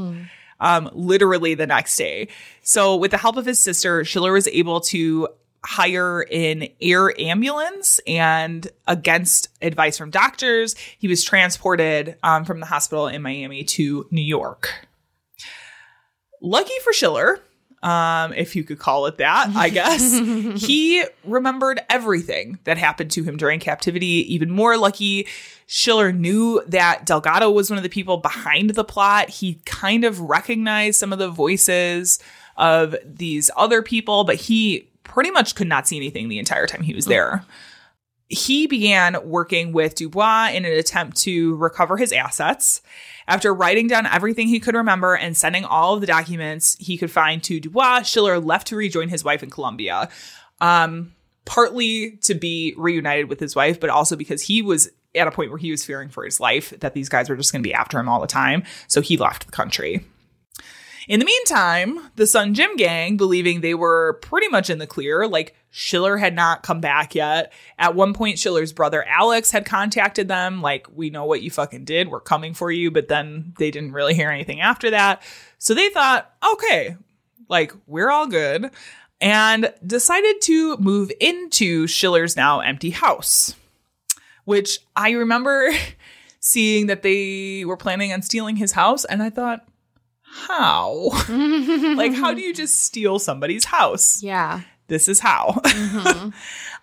Um, literally the next day. So, with the help of his sister, Schiller was able to hire an air ambulance and against advice from doctors, he was transported um, from the hospital in Miami to New York. Lucky for Schiller, um, if you could call it that, I guess, he remembered everything that happened to him during captivity. Even more lucky, Schiller knew that Delgado was one of the people behind the plot. He kind of recognized some of the voices of these other people, but he pretty much could not see anything the entire time he was there. He began working with Dubois in an attempt to recover his assets. After writing down everything he could remember and sending all of the documents he could find to Dubois, Schiller left to rejoin his wife in Colombia. Um, partly to be reunited with his wife, but also because he was at a point where he was fearing for his life that these guys were just going to be after him all the time. So he left the country. In the meantime, the Sun Gym gang, believing they were pretty much in the clear, like Schiller had not come back yet. At one point, Schiller's brother Alex had contacted them, like, we know what you fucking did, we're coming for you, but then they didn't really hear anything after that. So they thought, okay, like, we're all good, and decided to move into Schiller's now empty house, which I remember seeing that they were planning on stealing his house, and I thought, how? like, how do you just steal somebody's house? Yeah. This is how.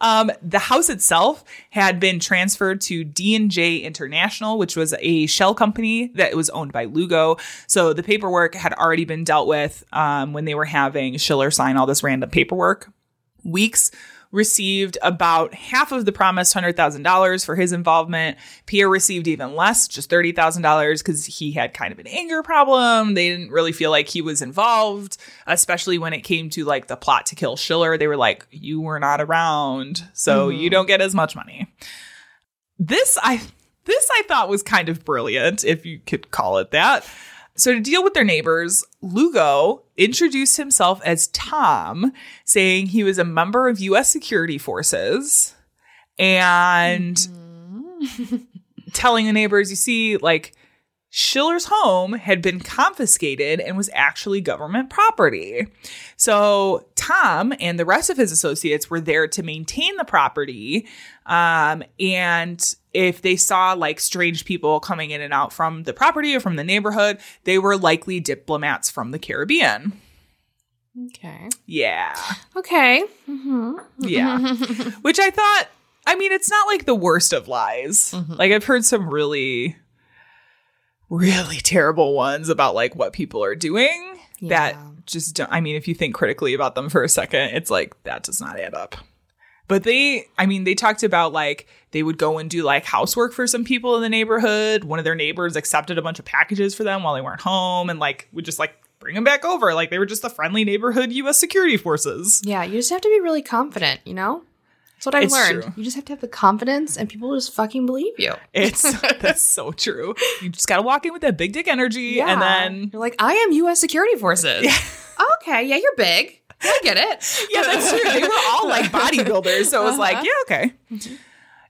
um, the house itself had been transferred to D&J International, which was a shell company that was owned by Lugo. So the paperwork had already been dealt with um, when they were having Schiller sign all this random paperwork. Weeks received about half of the promised $100,000 for his involvement. Pierre received even less, just $30,000 because he had kind of an anger problem. They didn't really feel like he was involved, especially when it came to like the plot to kill Schiller. They were like, you were not around, so mm-hmm. you don't get as much money. This I this I thought was kind of brilliant, if you could call it that. So, to deal with their neighbors, Lugo introduced himself as Tom, saying he was a member of U.S. security forces and telling the neighbors, you see, like, Schiller's home had been confiscated and was actually government property. So Tom and the rest of his associates were there to maintain the property. Um, and if they saw like strange people coming in and out from the property or from the neighborhood, they were likely diplomats from the Caribbean. Okay. Yeah. Okay. Mm-hmm. Yeah. Which I thought, I mean, it's not like the worst of lies. Mm-hmm. Like, I've heard some really, really terrible ones about like what people are doing that just don't, I mean, if you think critically about them for a second, it's like that does not add up. But they, I mean, they talked about like they would go and do like housework for some people in the neighborhood. One of their neighbors accepted a bunch of packages for them while they weren't home and like would just like bring them back over. Like they were just the friendly neighborhood U.S. security forces. Yeah, you just have to be really confident, you know? That's what I've It's learned. true. You just have to have the confidence, and people just fucking believe you. It's that's so true. You just gotta walk in with that big dick energy, and then you're like, I am U.S. security forces. okay, yeah, you're big. I get it. yeah, that's true. They were all like bodybuilders, so it was like, yeah, okay.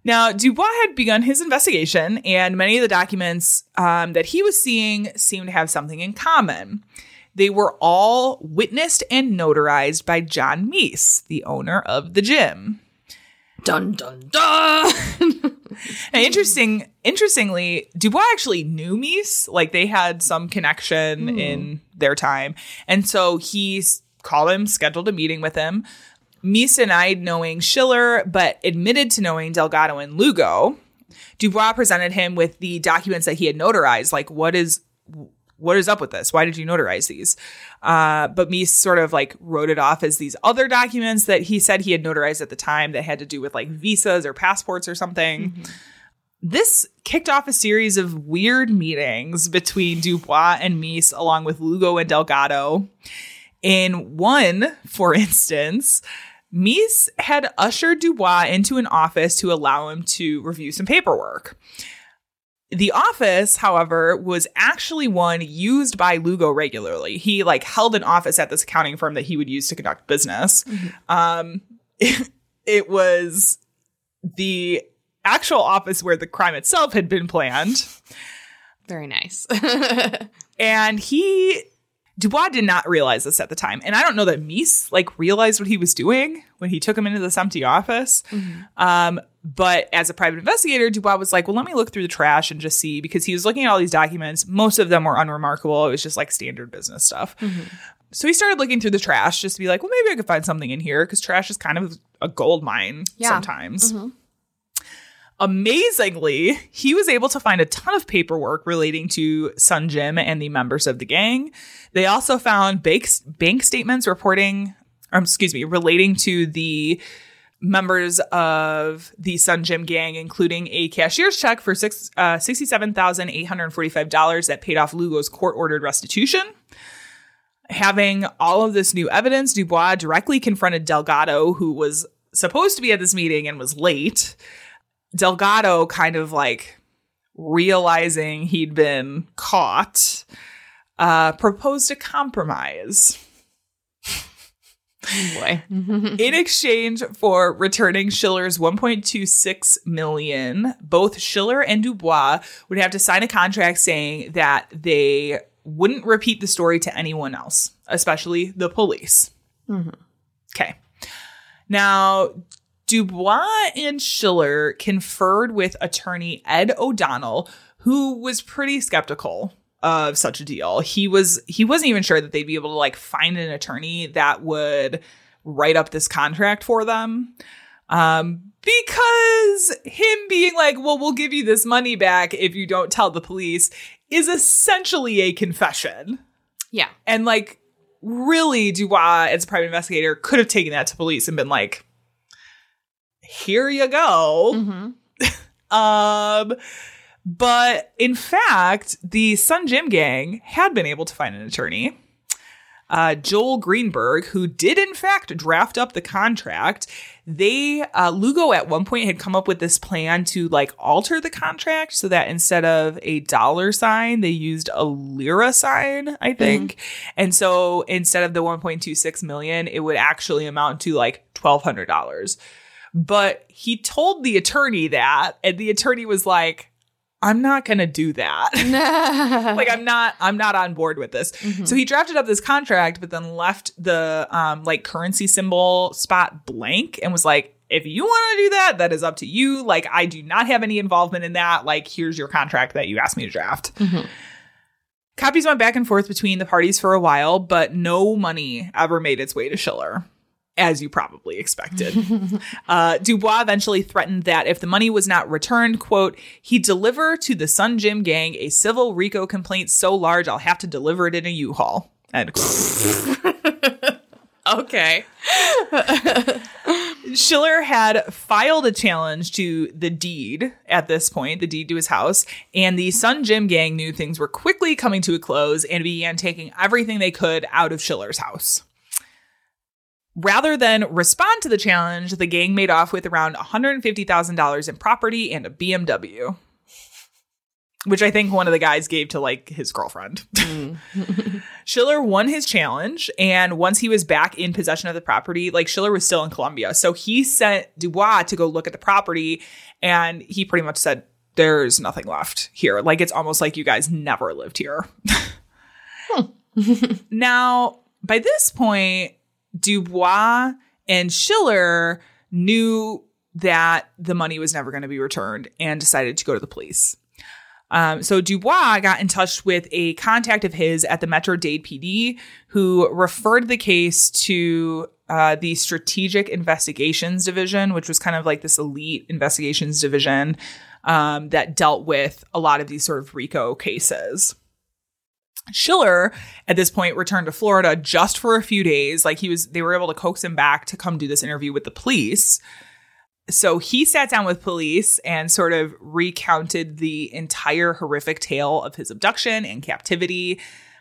Now, Dubois had begun his investigation, and many of the documents um, that he was seeing seemed to have something in common. They were all witnessed and notarized by John Mese, the owner of the gym. Dun dun dun. Now, interesting, interestingly, Dubois actually knew Mese. Like they had some connection in their time, and so he called him, scheduled a meeting with him. Mese denied knowing Schiller, but admitted to knowing Delgado and Lugo. Dubois presented him with the documents that he had notarized. Like, what is what is up with this? Why did you notarize these? Uh, but Mese sort of like wrote it off as these other documents that he said he had notarized at the time that had to do with like visas or passports or something. This kicked off a series of weird meetings between Dubois and Mese, along with Lugo and Delgado. In one, for instance, Mese had ushered Dubois into an office to allow him to review some paperwork. The office, however, was actually one used by Lugo regularly. He like held an office at this accounting firm that he would use to conduct business. Um, it was the actual office where the crime itself had been planned. Very nice. And he Dubois did not realize this at the time. And I don't know that Mese like realized what he was doing when he took him into this empty office. Mm-hmm. Um, but as a private investigator, Dubois was like, well, let me look through the trash and just see because he was looking at all these documents. Most of them were unremarkable. It was just like standard business stuff. Mm-hmm. So he started looking through the trash just to be like, well, maybe I could find something in here because trash is kind of a gold mine Yeah. sometimes. Mm-hmm. Amazingly, he was able to find a ton of paperwork relating to Sun Gym and the members of the gang. They also found bank, bank statements reporting, um, excuse me, relating to the members of the Sun Gym gang, including a cashier's check for six, uh, $67,845 that paid off Lugo's court ordered restitution. Having all of this new evidence, Dubois directly confronted Delgado, who was supposed to be at this meeting and was late. Delgado kind of like realizing he'd been caught, uh, proposed a compromise. Boy. In exchange for returning Schiller's 1.26 million, both Schiller and Dubois would have to sign a contract saying that they wouldn't repeat the story to anyone else, especially the police. Okay. Now, Dubois and Schiller conferred with attorney Ed O'Donnell, who was pretty skeptical of such a deal. He was he wasn't even sure that they'd be able to like find an attorney that would write up this contract for them. Um, because him being like, well, we'll give you this money back if you don't tell the police is essentially a confession. Yeah. And like, really, Dubois, as a private investigator, could have taken that to police and been like, here you go. um, but in fact, the Sun Gym gang had been able to find an attorney. Uh, Joel Greenberg, who did in fact draft up the contract, they uh, Lugo at one point had come up with this plan to like alter the contract so that instead of a dollar sign, they used a lira sign, I think. And so instead of the 1.26 million, it would actually amount to like twelve hundred dollars. But he told the attorney that, and the attorney was like, I'm not gonna do that. like I'm not I'm not on board with this. So he drafted up this contract, but then left the um like currency symbol spot blank and was like, if you want to do that, that is up to you. Like I do not have any involvement in that. Like here's your contract that you asked me to draft. Copies went back and forth between the parties for a while, but no money ever made its way to Schiller. As you probably expected. uh, Dubois eventually threatened that if the money was not returned, quote, he'd deliver to the Sun Gym gang a civil RICO complaint so large I'll have to deliver it in a U-Haul. End quote. Okay. Schiller had filed a challenge to the deed at this point, the deed to his house, and the Sun Gym gang knew things were quickly coming to a close and began taking everything they could out of Schiller's house. Rather than respond to the challenge, the gang made off with around $150,000 in property and a BMW, which I think one of the guys gave to like his girlfriend. Mm. Schiller won his challenge, and once he was back in possession of the property, like Schiller was still in Colombia. So he sent Dubois to go look at the property, and he pretty much said, There's nothing left here. Like it's almost like you guys never lived here. now, by this point, Dubois and Schiller knew that the money was never going to be returned and decided to go to the police. Um, so Dubois got in touch with a contact of his at the Metro Dade PD who referred the case to uh, the Strategic Investigations Division, which was kind of like this elite investigations division um, that dealt with a lot of these sort of RICO cases. Schiller at this point returned to Florida just for a few days. Like he was, they were able to coax him back to come do this interview with the police. So he sat down with police and sort of recounted the entire horrific tale of his abduction and captivity,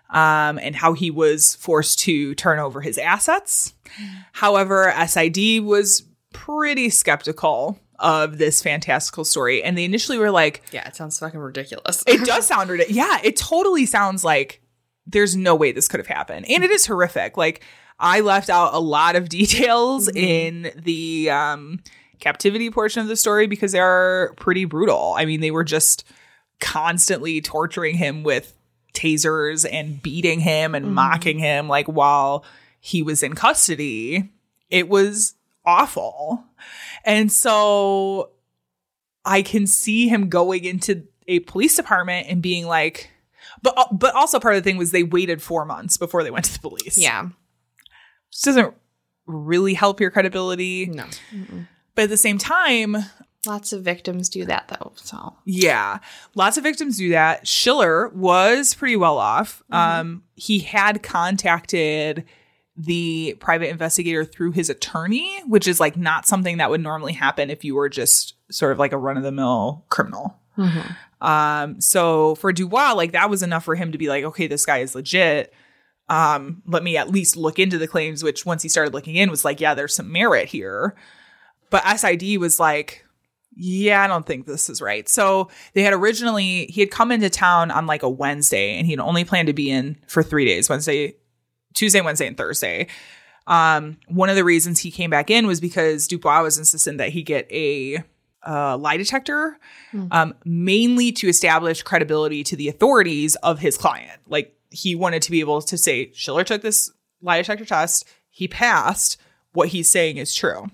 um, and how he was forced to turn over his assets. However, SID was pretty skeptical of this fantastical story, and they initially were like, Yeah, it sounds fucking ridiculous. it does sound ridiculous. Yeah, it totally sounds like there's no way this could have happened. And it is horrific. Like I left out a lot of details in the um captivity portion of the story because they are pretty brutal. I mean, they were just constantly torturing him with tasers and beating him and mocking him like while he was in custody. It was awful. And so I can see him going into a police department and being like, but but also part of the thing was they waited four months before they went to the police. yeah. which doesn't really help your credibility. No. But at the same time, Lots of victims do that though. So yeah, lots of victims do that. Schiller was pretty well off. Um, he had contacted the private investigator through his attorney, which is like not something that would normally happen if you were just sort of like a run of the mill criminal. Um, so for Dubois, like that was enough for him to be like, okay, this guy is legit. Um, let me at least look into the claims, which once he started looking in was like, yeah, there's some merit here. But SID was like, yeah, I don't think this is right. So they had originally, he had come into town on like a Wednesday and he'd only planned to be in for three days Wednesday, Tuesday, Wednesday, and Thursday. Um, one of the reasons he came back in was because Dubois was insistent that he get a uh, lie detector, um, mainly to establish credibility to the authorities of his client. Like he wanted to be able to say, Schiller took this lie detector test, he passed, what he's saying is true.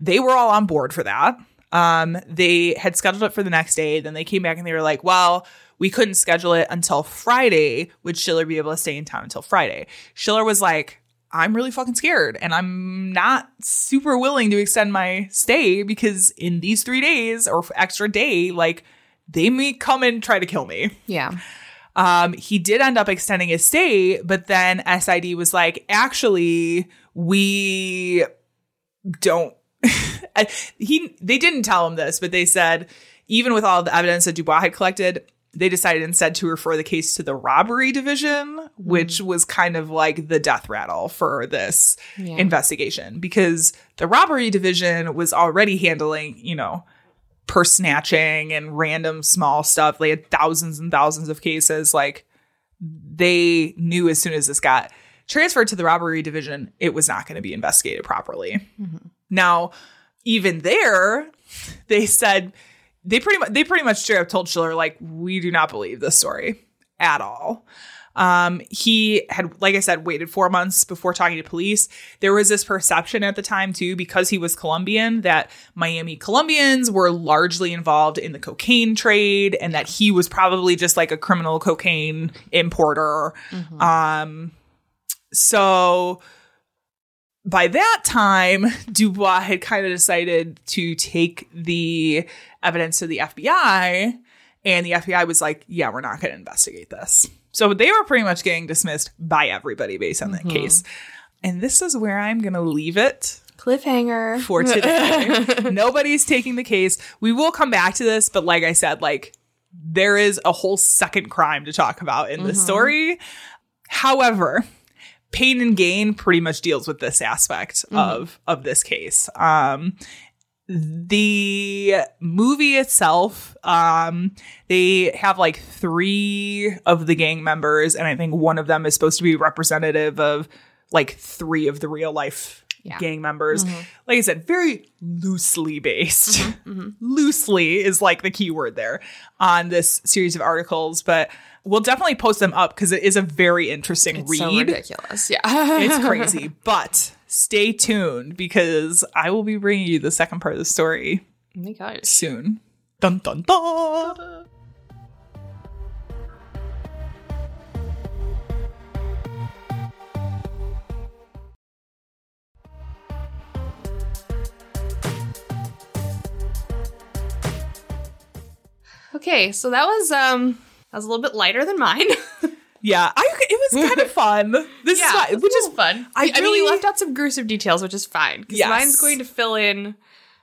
They were all on board for that. Um, they had scheduled it for the next day. Then they came back and they were like, well, we couldn't schedule it until Friday. Would Schiller be able to stay in town until Friday? Schiller was like, I'm really fucking scared and I'm not super willing to extend my stay because in these three days or extra day, like they may come and try to kill me. yeah. Um, he did end up extending his stay, but then SID was like, actually, we don't. he they didn't tell him this, but they said even with all the evidence that Dubois had collected, they decided instead to refer the case to the robbery division, mm. which was kind of like the death rattle for this Yeah. investigation because the robbery division was already handling, you know, purse snatching and random small stuff. They had thousands and thousands of cases. Like they knew as soon as this got transferred to the robbery division, it was not going to be investigated properly. Mm-hmm. Now, even there, they said they pretty much they pretty much straight up told Schiller like we do not believe this story at all. Um, he had, like I said, waited four months before talking to police. There was this perception at the time too, because he was Colombian, that Miami Colombians were largely involved in the cocaine trade, and that he was probably just like a criminal cocaine importer. Um, so by that time, Dubois had kind of decided to take the evidence to the FBI, and the FBI was like, yeah, we're not going to investigate this. So they were pretty much getting dismissed by everybody based on that mm-hmm. case. And this is where I'm going to leave it Cliffhanger. for today. Nobody's taking the case. We will come back to this, but like I said, like there is a whole second crime to talk about in this mm-hmm. story. However, Pain and Gain pretty much deals with this aspect mm-hmm. of of this case. Um, the movie itself, um, they have like three of the gang members, and I think one of them is supposed to be representative of like three of the real life Yeah. gang members. Mm-hmm. Like I said, very loosely based. Mm-hmm. Mm-hmm. Loosely is like the key word there on this series of articles, but we'll definitely post them up because it is a very interesting It's read so ridiculous. Yeah. it's crazy. But stay tuned because I will be bringing you the second part of the story oh my gosh. soon. Dun dun dun. Okay, so that was um that was a little bit lighter than mine. Yeah, I, it was kind of fun. This is why, which is fun. I I, mean, you really- left out some gruesome details, which is fine because Yes. mine's going to fill in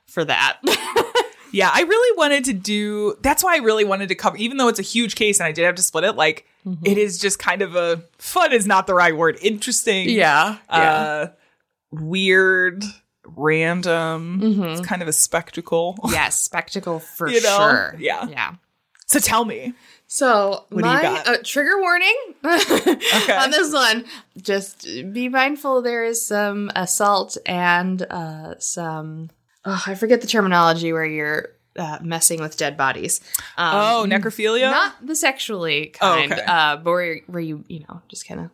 for that. yeah. I really wanted to do. That's why I really wanted to cover, even though it's a huge case and I did have to split it. Like Mm-hmm. it is just kind of a fun is not the right word. Interesting. yeah, Uh, weird, random. Mm-hmm. It's kind of a spectacle. yes, spectacle for You know? sure. Yeah. yeah. So tell me. So What my? Uh, trigger warning on this one. Just be mindful. There is some assault and uh, some. Oh, I forget the terminology where you're uh, messing with dead bodies. Um, Oh, necrophilia. not the sexually Oh, kind, okay. uh, but where, where you you know just kind of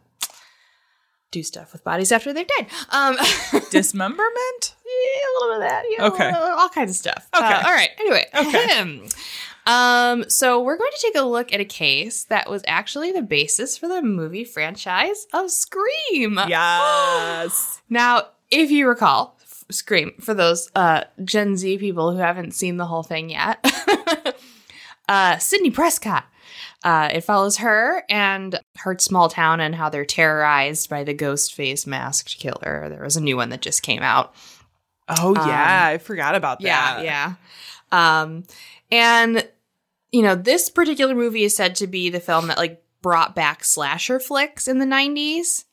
do stuff with bodies after they've died. Um, Dismemberment. yeah, a little bit of that. Yeah, Okay. all kinds of stuff. Okay. Uh, all right. Anyway. Okay. Um. So we're going to take a look at a case that was actually the basis for the movie franchise of Scream. Yes. Now, if you recall, f- Scream for those uh, Gen Z people who haven't seen the whole thing yet, uh, Sidney Prescott. Uh, it follows her and her small town and how they're terrorized by the ghost face masked killer. There was a new one that just came out. Oh yeah, I forgot about that. Yeah, yeah. Um, and you know, this particular movie is said to be the film that like brought back slasher flicks in the '90s,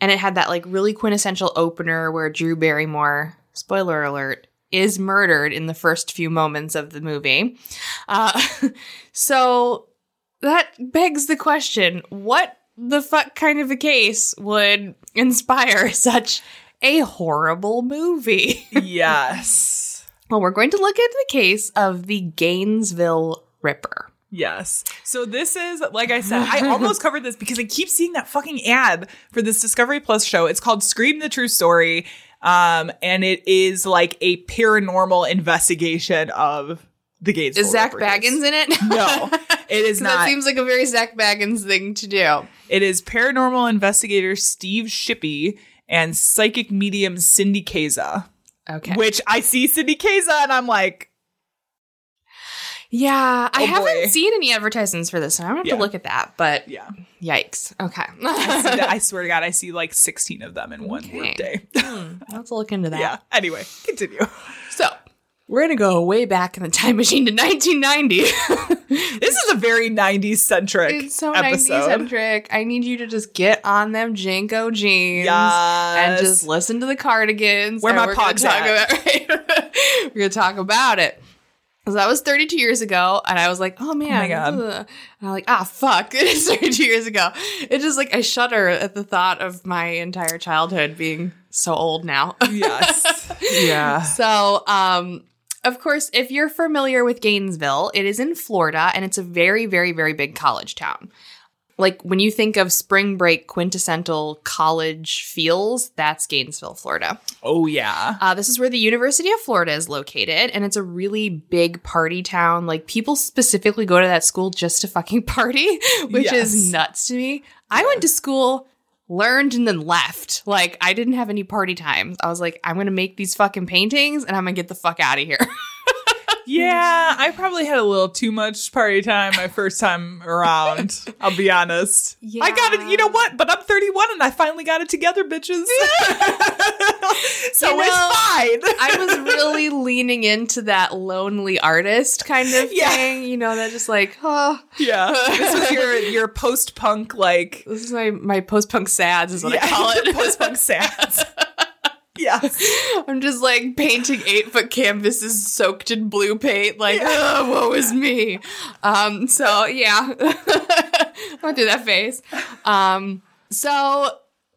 and it had that like really quintessential opener where Drew Barrymore, spoiler alert, is murdered in the first few moments of the movie. Uh, so that begs the question: What the fuck kind of a case would inspire such a horrible movie? Yes. Well, we're going to look at the case of the Gainesville Ripper. Yes. So this is like I said, I almost covered this because I keep seeing that fucking ad for this Discovery Plus show. It's called Scream the True Story. Um, and it is like a paranormal investigation of the Gainesville. Is Zak case. Bagans in it? No, it is not. That seems like a very Zak Bagans thing to do. It is paranormal investigator Steve Shippy and psychic medium Cindy Kaza. Okay. Which I see Cindy Kaza and I'm like, yeah, I Oh, haven't seen any advertisements for this, and I'm gonna have Yeah. to look at that. But yeah. yikes. Okay. I, I swear to God, I see like 16 of them in one Okay. workday. Hmm, Let's look into that. yeah. Anyway, continue. So we're gonna go way back in the time machine to 1990. This is a very 90s centric it's so episode. 90s centric. I need you to just get on them JNCO jeans Yes. and just listen to the Cardigans. Where my talk at? about We're gonna talk about it. So that was 32 years ago, and I was like, "Oh man!" my God. ugh. And I'm like, "Ah, fuck!" It is 32 years ago. It's just like I shudder at the thought of my entire childhood being so old now. yes. yeah. So, um, of course, if you're familiar with Gainesville, it is in Florida and it's a very, very, very big college town. Like when you think of spring break quintessential college feels, that's Gainesville, Florida. Oh, yeah. Uh, this is where the University of Florida is located, and it's a really big party town. Like people specifically go to that school just to fucking party, which Yes. is nuts to me. I went to school, learned, and then left. Like I didn't have any party times. I was like, I'm gonna make these fucking paintings, and I'm gonna get the fuck out of here. Yeah, I probably had a little too much party time my first time around. I'll be honest. I got it. You know what? But I'm 31 and I finally got it together, bitches. so You know, it's fine. I was really leaning into that lonely artist kind of Yeah. thing, you know, that just like, oh, yeah, this was your your post punk like this is my my post punk sads is what yeah, I call it. post punk sads. Yeah, I'm just like painting eight foot canvases soaked in blue paint, like, oh, woe is me. Um, so yeah, I went through that phase. Um, so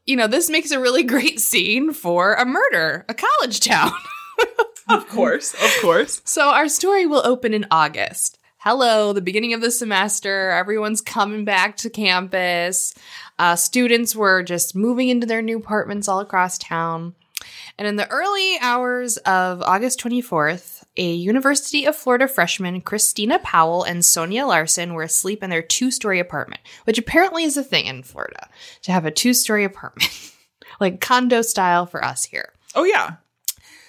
you know, this makes a really great scene for a murder, a college town. of course, of course. So our story will open in August. Hello, the beginning of the semester. Everyone's coming back to campus. Uh, students were just moving into their new apartments all across town. And in the early hours of August 24th, a University of Florida freshman, Christina Powell and Sonja Larson, were asleep in their two story apartment, which apparently is a thing in Florida to have a two story apartment, like condo style for us here. Oh yeah,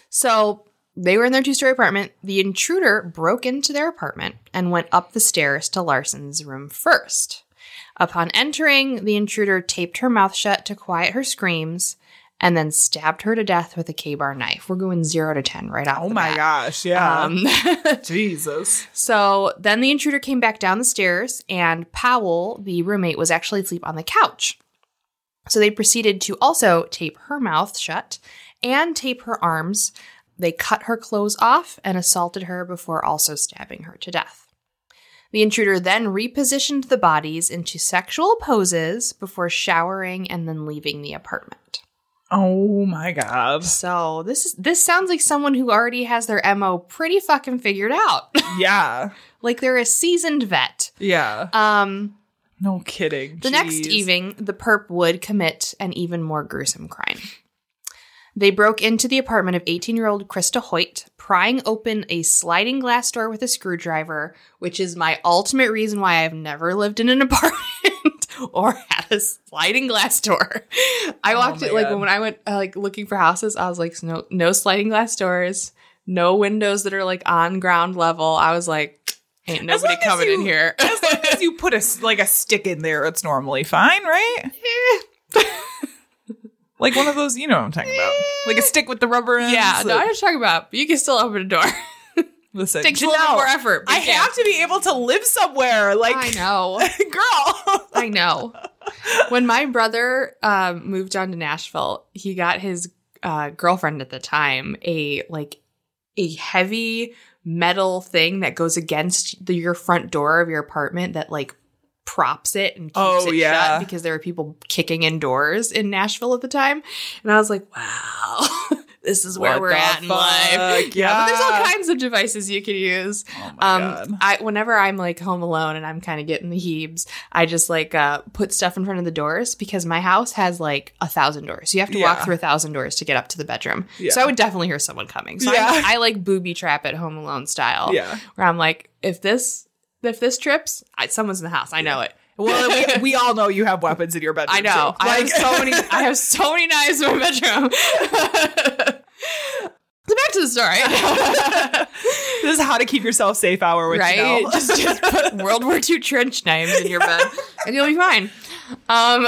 So they were in their two story apartment. The intruder broke into their apartment and went up the stairs to Larson's room first. Upon entering, the intruder taped her mouth shut to quiet her screams and then stabbed her to death with a Ka-Bar knife. We're going zero to 10 right off. oh my bat. gosh, yeah. Um, Jesus. so then the intruder came back down the stairs, and Powell, the roommate, was actually asleep on the couch. So they proceeded to also tape her mouth shut and tape her arms. They cut her clothes off and assaulted her before also stabbing her to death. The intruder then repositioned the bodies into sexual poses before showering and then leaving the apartment. Oh my god. So this is this sounds like someone who already has their MO pretty fucking figured out. Yeah. like they're a seasoned vet. Yeah. Um No kidding. the next evening, the perp would commit an even more gruesome crime. They broke into the apartment of 18 year old Christa Hoyt, prying open a sliding glass door with a screwdriver, which is my ultimate reason why I've never lived in an apartment or had a sliding glass door. I walked my it like God. when I went uh, like looking for houses, I was like, no, no sliding glass doors, no windows that are like on ground level. I was like, ain't nobody coming in here. As long as you put a like a stick in there, it's normally fine, right? like one of those, you know what I'm talking about, like a stick with the rubber ends. Yeah, no, I'm just talking about. You can still open a door. Listen, Takes a little more effort. I can. have to be able to live somewhere. Like, I know. girl. I know. When my brother um, moved down to Nashville, he got his uh, girlfriend at the time a like a heavy metal thing that goes against the, your front door of your apartment that like props it and keeps Oh, it yeah. shut because there were people kicking indoors in Nashville at the time. And I was like, wow, this is where What we're at in life. fuck? Yeah, but there's all kinds of devices you can use. Oh my Um, god. I whenever I'm like home alone and I'm kind of getting the heebs, I just like uh put stuff in front of the doors because my house has like a thousand doors. You have to walk through a thousand doors to get up to the bedroom. Yeah. So I would definitely hear someone coming. So Yeah. I, I like booby trap at home alone style. Yeah. where I'm like, if this if this trips, I, someone's in the house. I know it. Well, we, we all know you have weapons in your bedroom. I know. too. I have so many. I have so many knives in my bedroom. so back to the story. this is how to keep yourself safe hour with right? Janelle. Just, just put World War II trench knives in your bed, and you'll be fine. Um,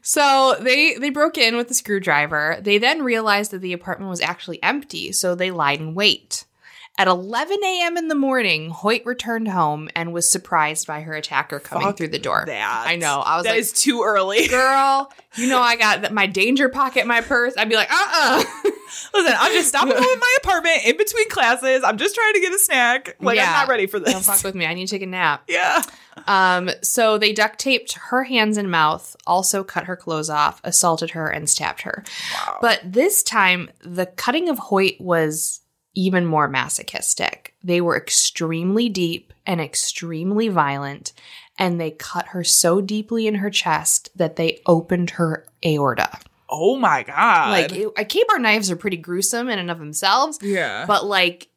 so they they broke in with the screwdriver. They then realized that the apartment was actually empty, so they lied in wait. At 11 a.m. in the morning, Hoyt returned home and was surprised by her attacker coming Fuck through the door. that. I know. I was That like, is too early. girl, you know I got my danger pocket in my purse. I'd be like, uh-uh. Listen, I'm just stopping home in my apartment in between classes. I'm just trying to get a snack. Like Yeah. I'm not ready for this. Don't fuck with me. I need to take a nap. yeah. Um, so they duct taped her hands and mouth, also cut her clothes off, assaulted her, and stabbed her. Wow. But this time, the cutting of Hoyt was even more masochistic. They were extremely deep and extremely violent, and they cut her so deeply in her chest that they opened her aorta. Oh my god. Like, it, uh, Ka-Bar knives are pretty gruesome in and of themselves, yeah. but like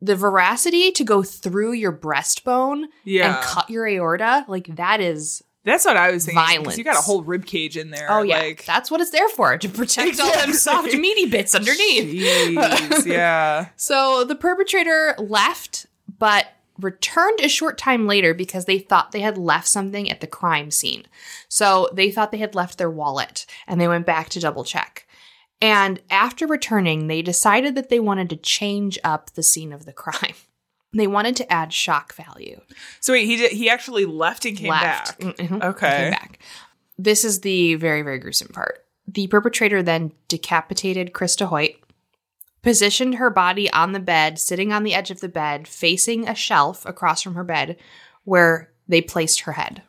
the veracity to go through your breastbone Yeah. and cut your aorta, like that is That's what I was thinking. Violence. You got a whole rib cage in there. Oh yeah, Like, that's what it's there for to protect all them soft meaty bits underneath. jeez, yeah. So the perpetrator left, but returned a short time later because they thought they had left something at the crime scene. So they thought they had left their wallet and they went back to double check. And after returning, they decided that they wanted to change up the scene of the crime. They wanted to add shock value. So wait, he did. He actually left and came left. back. Mhm. Okay. Came back. This is the very, very gruesome part. The perpetrator then decapitated Christa Hoyt, positioned her body on the bed, sitting on the edge of the bed, facing a shelf across from her bed, where they placed her head.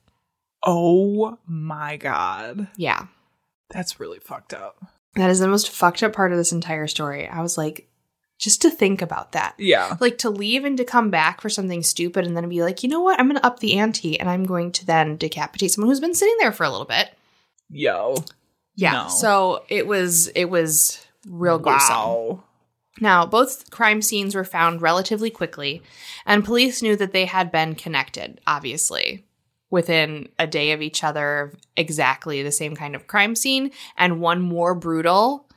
Oh my god, Yeah. that's really fucked up. That is the most fucked up part of this entire story. I was like, just to think about that. Yeah. Like to leave and to come back for something stupid and then be like, you know what? I'm going to up the ante and I'm going to then decapitate someone who's been sitting there for a little bit. Yo. Yeah. No. So it was it was real gruesome. Wow. Now, both crime scenes were found relatively quickly, and police knew that they had been connected, obviously, within a day of each other, exactly the same kind of crime scene, and one more brutal.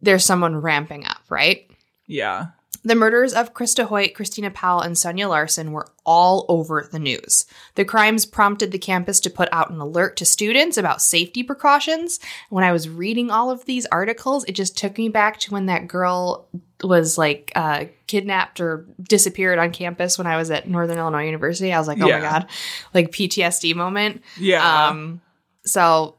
There's someone ramping up, right? Yeah. The murders of Christa Hoyt, Christina Powell, and Sonja Larson were all over the news. The crimes prompted the campus to put out an alert to students about safety precautions. When I was reading all of these articles, it just took me back to when that girl was like uh, kidnapped or disappeared on campus when I was at Northern Illinois University. I was like, oh Yeah. my God, like PTSD moment. Yeah. Um, so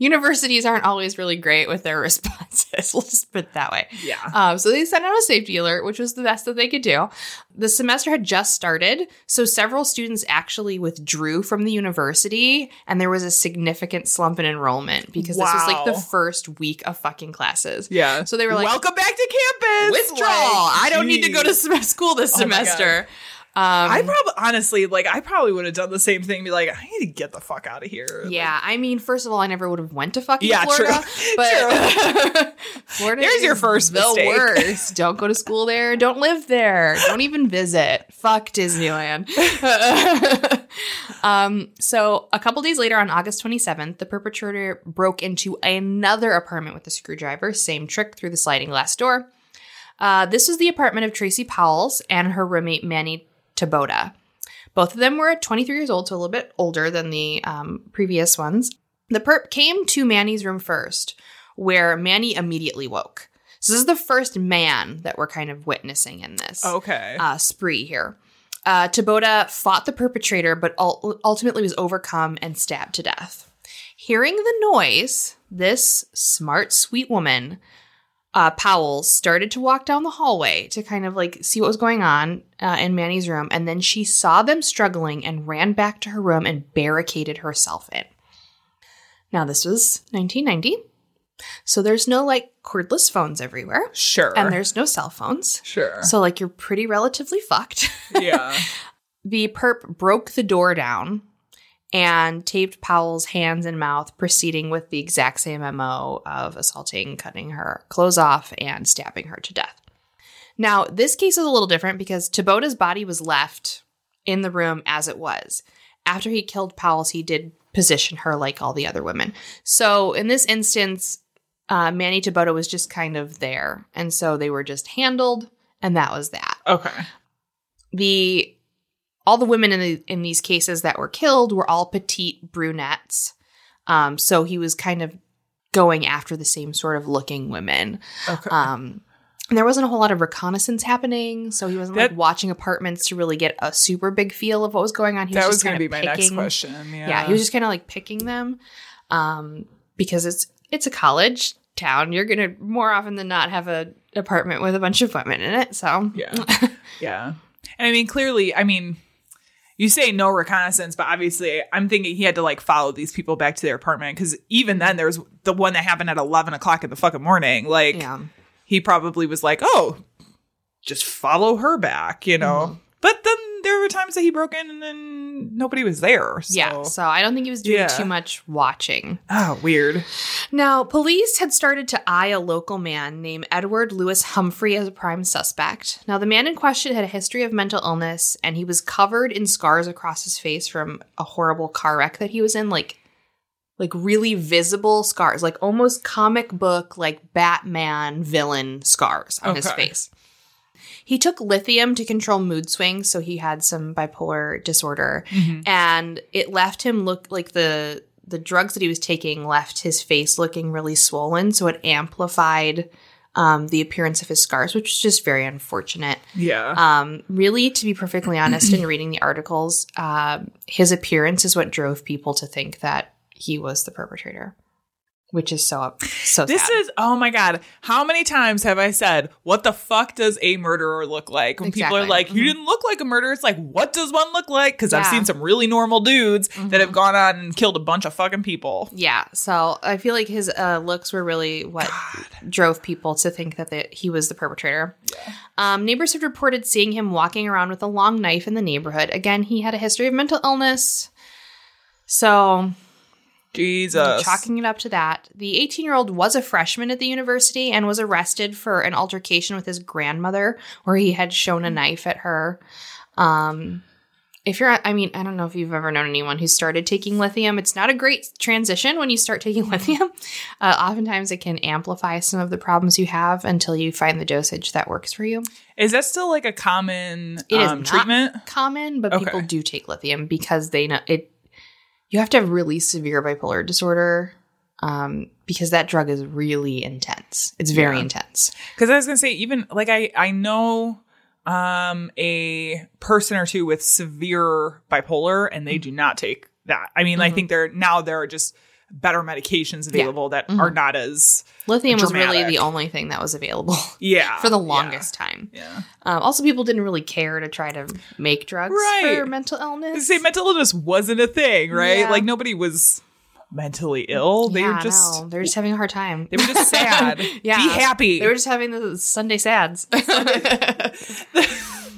universities aren't always really great with their responses. Let's put it that way. yeah. Um, so they sent out a safety alert, which was the best that they could do. The semester had just started, so several students actually withdrew from the university, and there was a significant slump in enrollment because this was like the first week of fucking classes. yeah. So they were like, "Welcome back to campus." withdrawal. Like, I don't need to go to school this Oh semester. Um, I probably honestly like I probably would have done the same thing. Be like, I need to get the fuck out of here. yeah, I mean, first of all, I never would have went to fucking Yeah, true. Florida, but Florida There's your first the mistake. worst. Don't go to school there. Don't live there. Don't even visit. Fuck Disneyland. um, so a couple days later, on August 27th, the perpetrator broke into another apartment with a screwdriver. Same trick through the sliding glass door. Uh, this was the apartment of Tracy Powell's and her roommate Manny Taboada. Both of them were 23 years old, so a little bit older than the um, previous ones. The perp came to Manny's room first, where Manny immediately woke. So this is the first man that we're kind of witnessing in this Okay. uh, spree here. Uh, Taboada fought the perpetrator, but ul- ultimately was overcome and stabbed to death. Hearing the noise, this smart, sweet woman, uh, Powell, started to walk down the hallway to kind of like see what was going on uh, in Manny's room, and then she saw them struggling and ran back to her room and barricaded herself in. Now, this was 1990, so there's no like cordless phones everywhere, sure. and there's no cell phones. sure. So, like, you're pretty relatively fucked. yeah. the perp broke the door down and taped Powell's hands and mouth, proceeding with the exact same MO of assaulting, cutting her clothes off, and stabbing her to death. Now, this case is a little different because Taboada's body was left in the room as it was. After he killed Powell's, he did position her like all the other women. So, in this instance, uh, Manny Tabota was just kind of there. And so they were just handled, and that was that Okay. the all the women in the, in these cases that were killed were all petite brunettes. Um, so he was kind of going after the same sort of looking women. Okay. Um, and there wasn't a whole lot of reconnaissance happening, so he wasn't That- like watching apartments to really get a super big feel of what was going on. He that was was going to be my next question. Yeah. Yeah, he was just kind of like picking them, um, because it's it's a college town. You're gonna more often than not have a apartment with a bunch of women in it. So Yeah. yeah. And I mean, clearly, I mean, you say no reconnaissance, but obviously, I'm thinking he had to like follow these people back to their apartment because even then, there was the one that happened at 11 o'clock in the fucking morning. Like, yeah. he probably was like, oh, just follow her back, you know? Mm-hmm. But then there were times that he broke in and then nobody was there. So. Yeah, so I don't think he was doing Yeah. too much watching. Oh, weird. Now, police had started to eye a local man named Edward Lewis Humphrey as a prime suspect. Now, the man in question had a history of mental illness and he was covered in scars across his face from a horrible car wreck that he was in, like like really visible scars, like almost comic book like Batman villain scars on his face. He took lithium to control mood swings, so he had some bipolar disorder, and it left him look like the the drugs that he was taking left his face looking really swollen, so it amplified um, the appearance of his scars, which is just very unfortunate. Yeah. Um, really, to be perfectly honest, in reading the articles, um, his appearance is what drove people to think that he was the perpetrator, which is so so This sad. is oh my god! How many times have I said, "What the fuck does a murderer look like?" When people are like, "You Mhm. didn't look like a murderer," it's like, "What does one look like?" Because I've Mm-hmm. seen some really normal dudes that have gone on and killed a bunch of fucking people. Yeah, so I feel like his uh, looks were really what drove people to think that the, he was the perpetrator. Um, neighbors had reported seeing him walking around with a long knife in the neighborhood. Again, he had a history of mental illness. So, Jesus. chalking it up to that, the 18 year old was a freshman at the university and was arrested for an altercation with his grandmother where he had shown a knife at her. Um, if you're, I mean, I don't know if you've ever known anyone who started taking lithium. It's not a great transition when you start taking lithium. Uh, oftentimes, it can amplify some of the problems you have until you find the dosage that works for you. Is that still like a common It is um, not treatment? common, but Okay. people do take lithium because they know it. You have to have really severe bipolar disorder um, because that drug is really intense. It's very Yeah. intense. Because I was gonna say, even like I I know um a person or two with severe bipolar, and Mm-hmm. they do not take that. I mean, I think they're now there are just better medications available that Mm-hmm. are not as Lithium was really the only thing that was available yeah for the yeah, longest time. Yeah. Um, also, people didn't really care to try to make drugs Right. for mental illness. Say mental illness wasn't a thing, right? Yeah. Like nobody was mentally ill. They Yeah, were just no, they're just having a hard time. they were just sad. yeah, Be happy. They were just having the Sunday sads.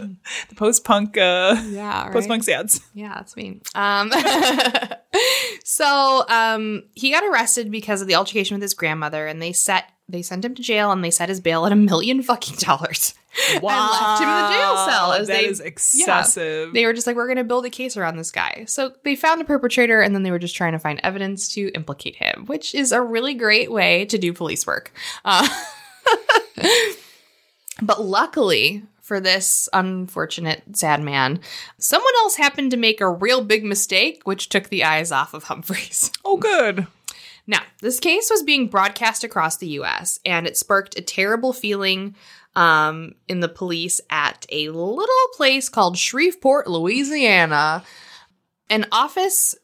the post punk uh yeah, right? post punk sads. Yeah, that's me. Um, so um, he got arrested because of the altercation with his grandmother, and they set they sent him to jail, and they set his bail at a million fucking dollars. And left him in the jail cell. As That they, is excessive. They were just like, we're going to build a case around this guy. So they found a perpetrator, and then they were just trying to find evidence to implicate him, which is a really great way to do police work. Uh, but luckily for this unfortunate sad man, someone else happened to make a real big mistake, which took the eyes off of Humphreys. oh good. Now, this case was being broadcast across the US, and it sparked a terrible feeling um, in the police at a little place called Shreveport, Louisiana. An office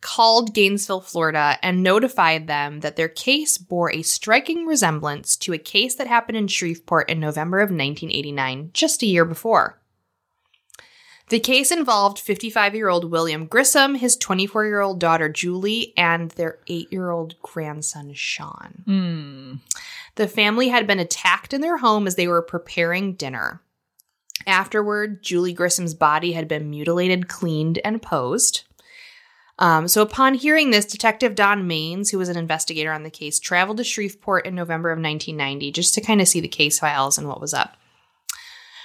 called Gainesville, Florida, and notified them that their case bore a striking resemblance to a case that happened in Shreveport in November of 1989, just a year before. The case involved 55 year old William Grissom, his 24 year old daughter Julie, and their 8 year old grandson Sean. Hmm. The family had been attacked in their home as they were preparing dinner. Afterward, Julie Grissom's body had been mutilated, cleaned, and posed. Um, so, upon hearing this, Detective Don Maines, who was an investigator on the case, traveled to Shreveport in November of 1990 just to kind of see the case files and what was up.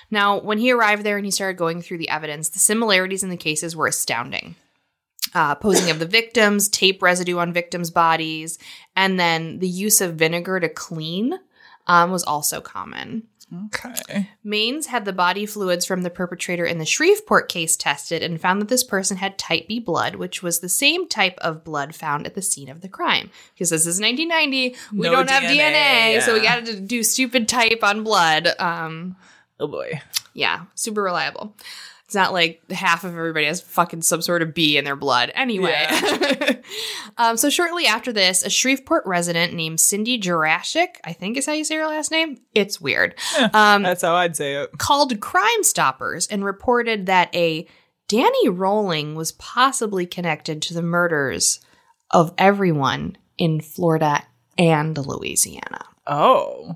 Now, when he arrived there and he started going through the evidence, the similarities in the cases were astounding. Uh, posing of the victims, tape residue on victims' bodies, and then the use of vinegar to clean um, was also common. Okay. Maines had the body fluids from the perpetrator in the Shreveport case tested and found that this person had type B blood, which was the same type of blood found at the scene of the crime. Because this is 1990, we No don't have DNA, DNA, so we yeah. got to do stupid type on blood. Um, Oh boy. yeah, super reliable. It's not like half of everybody has fucking some sort of bee in their blood. Anyway. um, so shortly after this, a Shreveport resident named Cindy Jurashik, I think is how you say her last name. It's weird. Um, That's how I'd say it. called Crime Stoppers and reported that a Danny Rolling was possibly connected to the murders of everyone in Florida and Louisiana. Oh.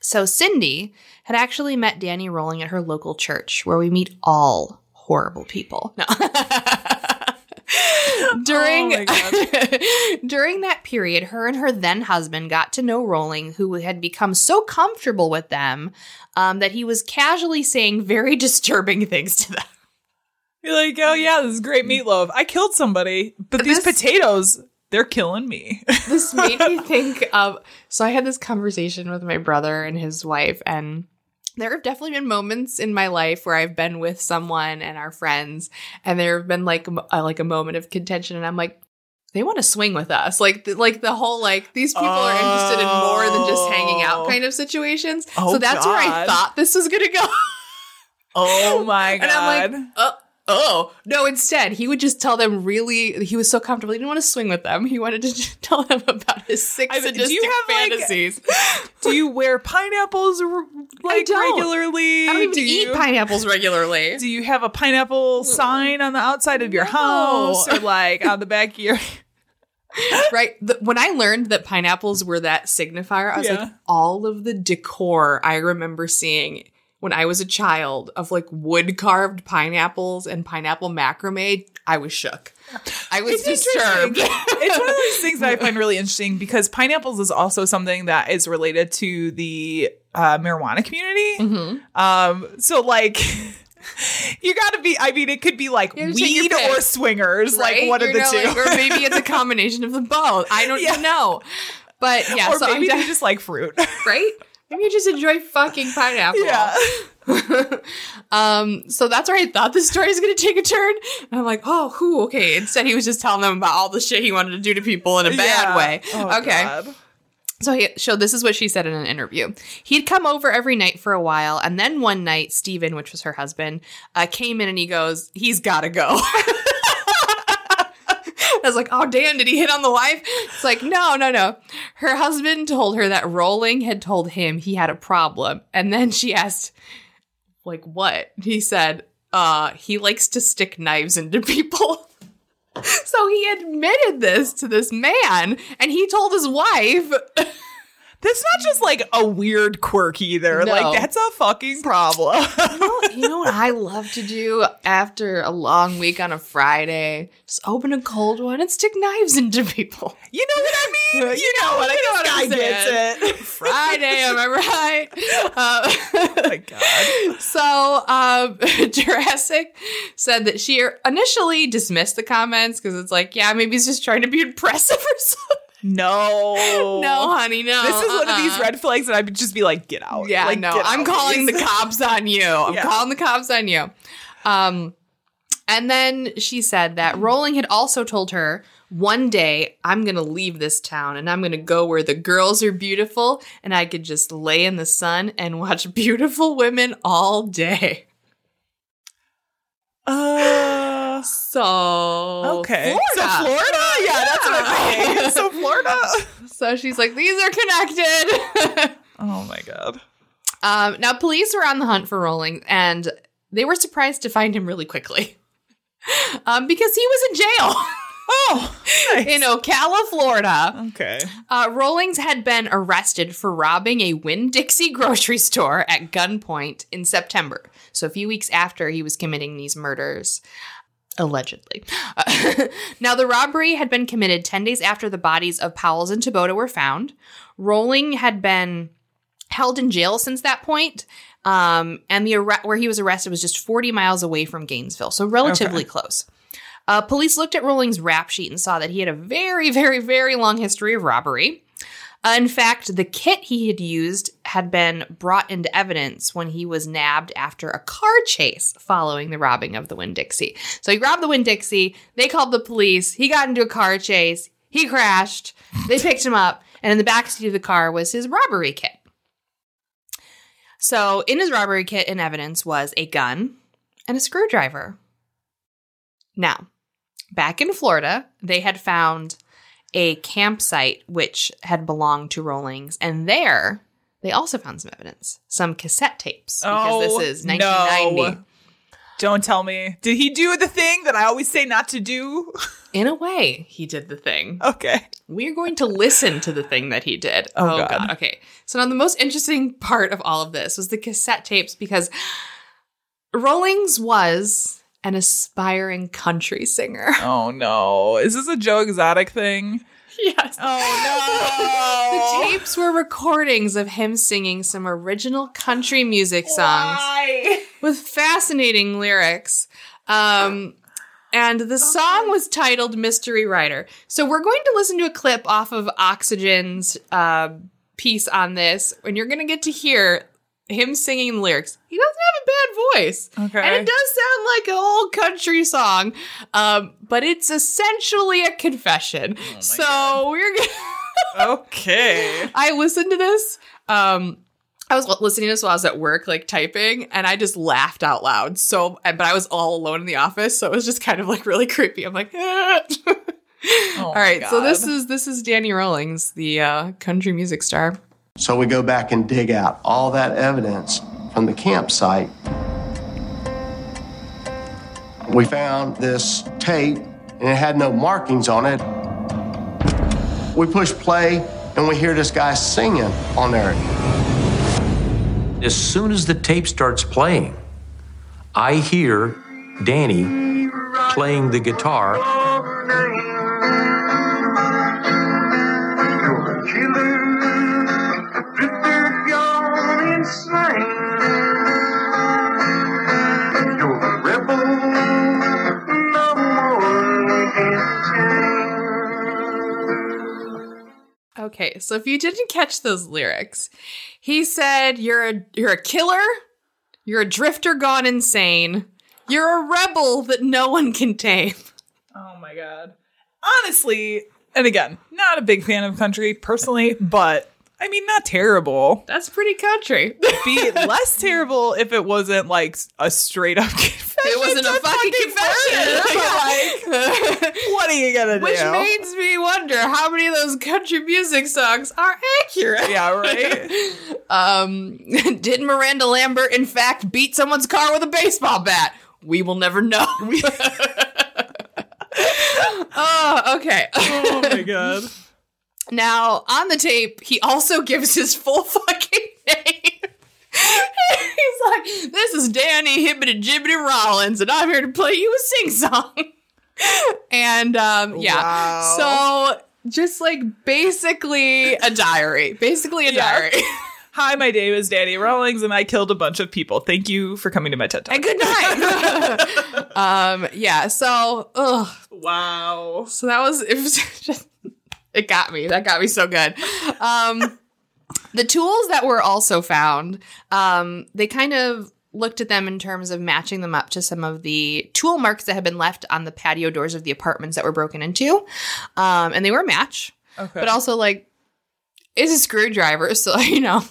So Cindy had actually met Danny Rolling at her local church, where we meet all horrible people. No. during Oh during that period, her and her then husband got to know Rolling, who had become so comfortable with them um, that he was casually saying very disturbing things to them. You're like, oh yeah, this is great meatloaf. I killed somebody, but these This- potatoes, they're killing me. this made me think of so i had this conversation with my brother and his wife and there have definitely been moments in my life where I've been with someone and our friends, and there have been like m- uh, like a moment of contention, and I'm like, they want to swing with us, like the, like the whole like these people are interested in more than just hanging out Oh. kind of situations. Oh, so that's where I thought this was gonna go. oh my God! And I'm like, oh, oh. No, instead, he would just tell them really, he was so comfortable. He didn't want to swing with them. He wanted to just tell them about his sick I mean, do you have, like- fantasies. do you wear pineapples like don't. regularly? I don't even do eat you, pineapples regularly. Do you have a pineapple sign on the outside of your No. house or like on the back of your? right? The, when I learned that pineapples were that signifier, I was Yeah. like, all of the decor I remember seeing when I was a child of like wood carved pineapples and pineapple macrame, I was shook. I was It's disturbed. it's one of those things that I find really interesting because pineapples is also something that is related to the uh, marijuana community. Mm-hmm. Um, so like. You gotta be. I mean, it could be like You gotta take your weed or swingers, like Right? one of the two, like, or maybe it's a combination of the both. I don't Yeah. even know. But yeah, or so I'm maybe de- they just like fruit. right? Maybe you just enjoy fucking pineapple. yeah, um, so that's where I thought the story was going to take a turn. And I'm like, oh, who? Okay. Instead, he was just telling them about all the shit he wanted to do to people in a bad Yeah. way. Oh, okay. God. So, he, so this is what she said in an interview. He'd come over every night for a while, and then one night, Steven, which was her husband, uh, came in and he goes, "He's got to go." I was like, "Oh damn, did he hit on the wife?" It's like, no, no, no. Her husband told her that Rolling had told him he had a problem, and then she asked, "Like what?" He said, "Uh, he likes to stick knives into people." So he admitted this to this man, and he told his wife. That's not just like a weird quirk either. No. Like that's a fucking problem. you know what I love to do after a long week on a Friday? Just open a cold one and stick knives into people. you know what I mean? You, know what? I you know what I'm gets it. Friday, am I right? Uh, oh my god. so, um, Jurassic said that she initially dismissed the comments because it's like, yeah, maybe he's just trying to be impressive or something. No. No, honey, no. This is one of these uh-uh. red flags that I would just be like, get out. Yeah, like, no, I'm out, calling the cops on you. I'm Yeah. calling the cops on you. Um, and then she said that Rolling had also told her, one day I'm going to leave this town and I'm going to go where the girls are beautiful and I could just lay in the sun and watch beautiful women all day. Uh, So, okay. Florida. So Florida? Yeah, that's what I'm Yeah. saying. So Florida. So she's like, these are connected. Oh my god. Um, now, police were on the hunt for Rolling, and they were surprised to find him really quickly um, because he was in jail Oh, nice. in Ocala, Florida. Okay. Uh, Rollings had been arrested for robbing a Winn Dixie grocery store at gunpoint in September, so a few weeks after he was committing these murders. Allegedly. Uh, now, the robbery had been committed 10 days after the bodies of Powell's and Taboada were found. Rolling had been held in jail since that point, um, and the arre- where he was arrested was just 40 miles away from Gainesville, so relatively close. Uh, police looked at Rolling's rap sheet and saw that he had a very, very, very long history of robbery. Uh, in fact, the kit he had used had been brought into evidence when he was nabbed after a car chase following the robbing of the Winn Dixie. So he robbed the Winn Dixie. They called the police. He got into a car chase. He crashed. They picked him up, and in the backseat of the car was his robbery kit. So in his robbery kit, in evidence was a gun and a screwdriver. Now, back in Florida, they had found a campsite which had belonged to Rollings, and there they also found some evidence, some cassette tapes, because Oh, this is 1990. no. Don't tell me. Did he do the thing that I always say not to do? In a way, he did the thing. Okay. We're going to listen to the thing that he did. Oh, oh God. Okay. So now the most interesting part of all of this was the cassette tapes because Rollings was an aspiring country singer. Oh no. Is this a Joe Exotic thing? Yes. Oh no. The tapes were recordings of him singing some original country music songs with fascinating lyrics. Um, and the song was titled Mystery Rider. So we're going to listen to a clip off of Oxygen's uh, piece on this, and you're going to get to hear him singing the lyrics. He doesn't bad voice. Okay. And it does sound like an old country song, um, but it's essentially a confession. so we're going to. Okay. I listened to this. Um, I was listening to this while I was at work, like typing, and I just laughed out loud. So, but I was all alone in the office, so it was just kind of like really creepy. I'm like, "Ah." all right. So this is this is Danny Rawlings, the uh, country music star. So we go back and dig out all that evidence from the campsite. We found this tape and it had no markings on it. We push play and we hear this guy singing on there. As soon as the tape starts playing, I hear Danny playing the guitar. Okay, so if you didn't catch those lyrics, he said you're a you're a killer, you're a drifter gone insane, you're a rebel that no one can tame. Oh my god. Honestly, and again, not a big fan of country personally, but I mean, not terrible. That's pretty country. Be less terrible if it wasn't like a straight up confession. It wasn't a fucking confession. But, like, what are you gonna do? Which makes me wonder how many of those country music songs are accurate. yeah, right. Um, did Miranda Lambert in fact beat someone's car with a baseball bat? We will never know. oh, okay. oh my god. Now, on the tape, he also gives his full fucking name. He's like, this is Danny Hibbity Jibbity Rollins, and I'm here to play you a sing song. and um, yeah, Wow. so just like basically a diary, basically a Yeah. diary. Hi, my name is Danny Rawlings, and I killed a bunch of people. Thank you for coming to my TED Talk. and good night. um, yeah, so ugh, wow. So that was it was just it got me. That got me so good. Um the tools that were also found, um, they kind of looked at them in terms of matching them up to some of the tool marks that had been left on the patio doors of the apartments that were broken into. Um, and they were a match. Okay. But also like it's a screwdriver, so you know.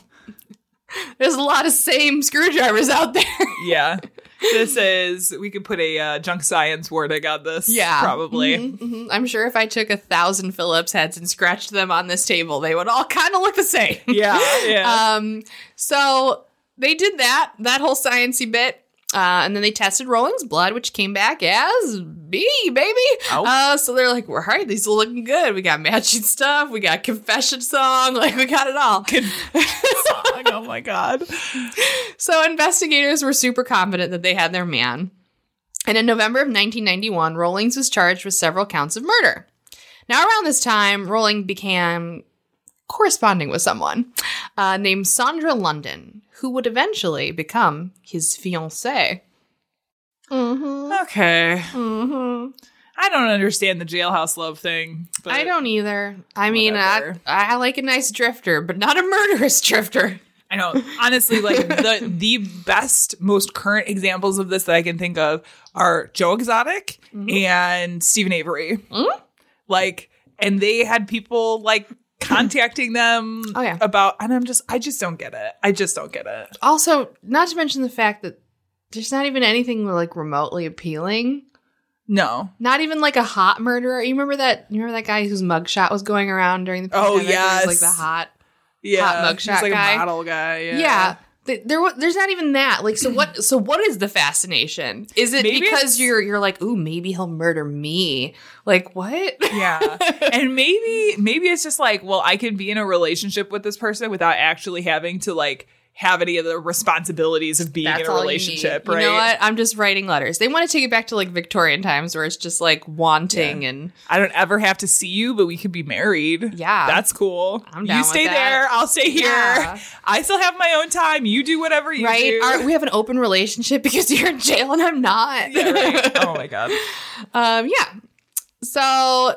There's a lot of same screwdrivers out there. yeah. This is we could put a uh, junk science wording on this. Yeah. probably. Mhm. I'm sure if I took a thousand Phillips heads and scratched them on this table, they would all kind of look the same. Yeah, yeah. Um, so they did that, that whole sciency bit. Uh, and then they tested Rolling's blood, which came back as B, baby. Uh, so they're like, we're all right, these are looking good. We got matching stuff. We got confession song. Like, we got it all. Song, oh my god. So investigators were super confident that they had their man. And in November of 1991, Rollings was charged with several counts of murder. Now, around this time, Rolling began corresponding with someone uh, named Sondra London, who would eventually become his fiancée. Okay. Mm-hmm. I don't understand the jailhouse love thing. But I don't either. I mean, I, I like a nice drifter, but not a murderous drifter. I know. Honestly, like the the best, most current examples of this that I can think of are Joe Exotic Mm-hmm. and Steven Avery. Like, and they had people like contacting them Oh, yeah. about, and I'm just, I just don't get it. I just don't get it. Also, not to mention the fact that there's not even anything like remotely appealing. No. Not even like a hot murderer. You remember that? You remember that guy whose mugshot was going around during the Oh, pandemic? He was, like the hot. Yeah. Hot he's mugshot like guy. a model guy. Yeah. Yeah. Th- There, there's not even that. Like, so what? So what is the fascination? Is it Maybe because you're you're like, ooh, maybe he'll murder me? Like what? Yeah. and maybe maybe it's just like, well, I can be in a relationship with this person without actually having to like have any of the responsibilities of being in a all you relationship, right? You know what? I'm just writing letters. They want to take it back to like Victorian times where it's just like wanting and I don't ever have to see you, but we could be married. Yeah. That's cool. I'm down you stay there, I'll stay here. Yeah. I still have my own time. You do whatever you right. do. Our, we have an open relationship because you're in jail and I'm not. Yeah, right. Oh my god. Um, yeah. So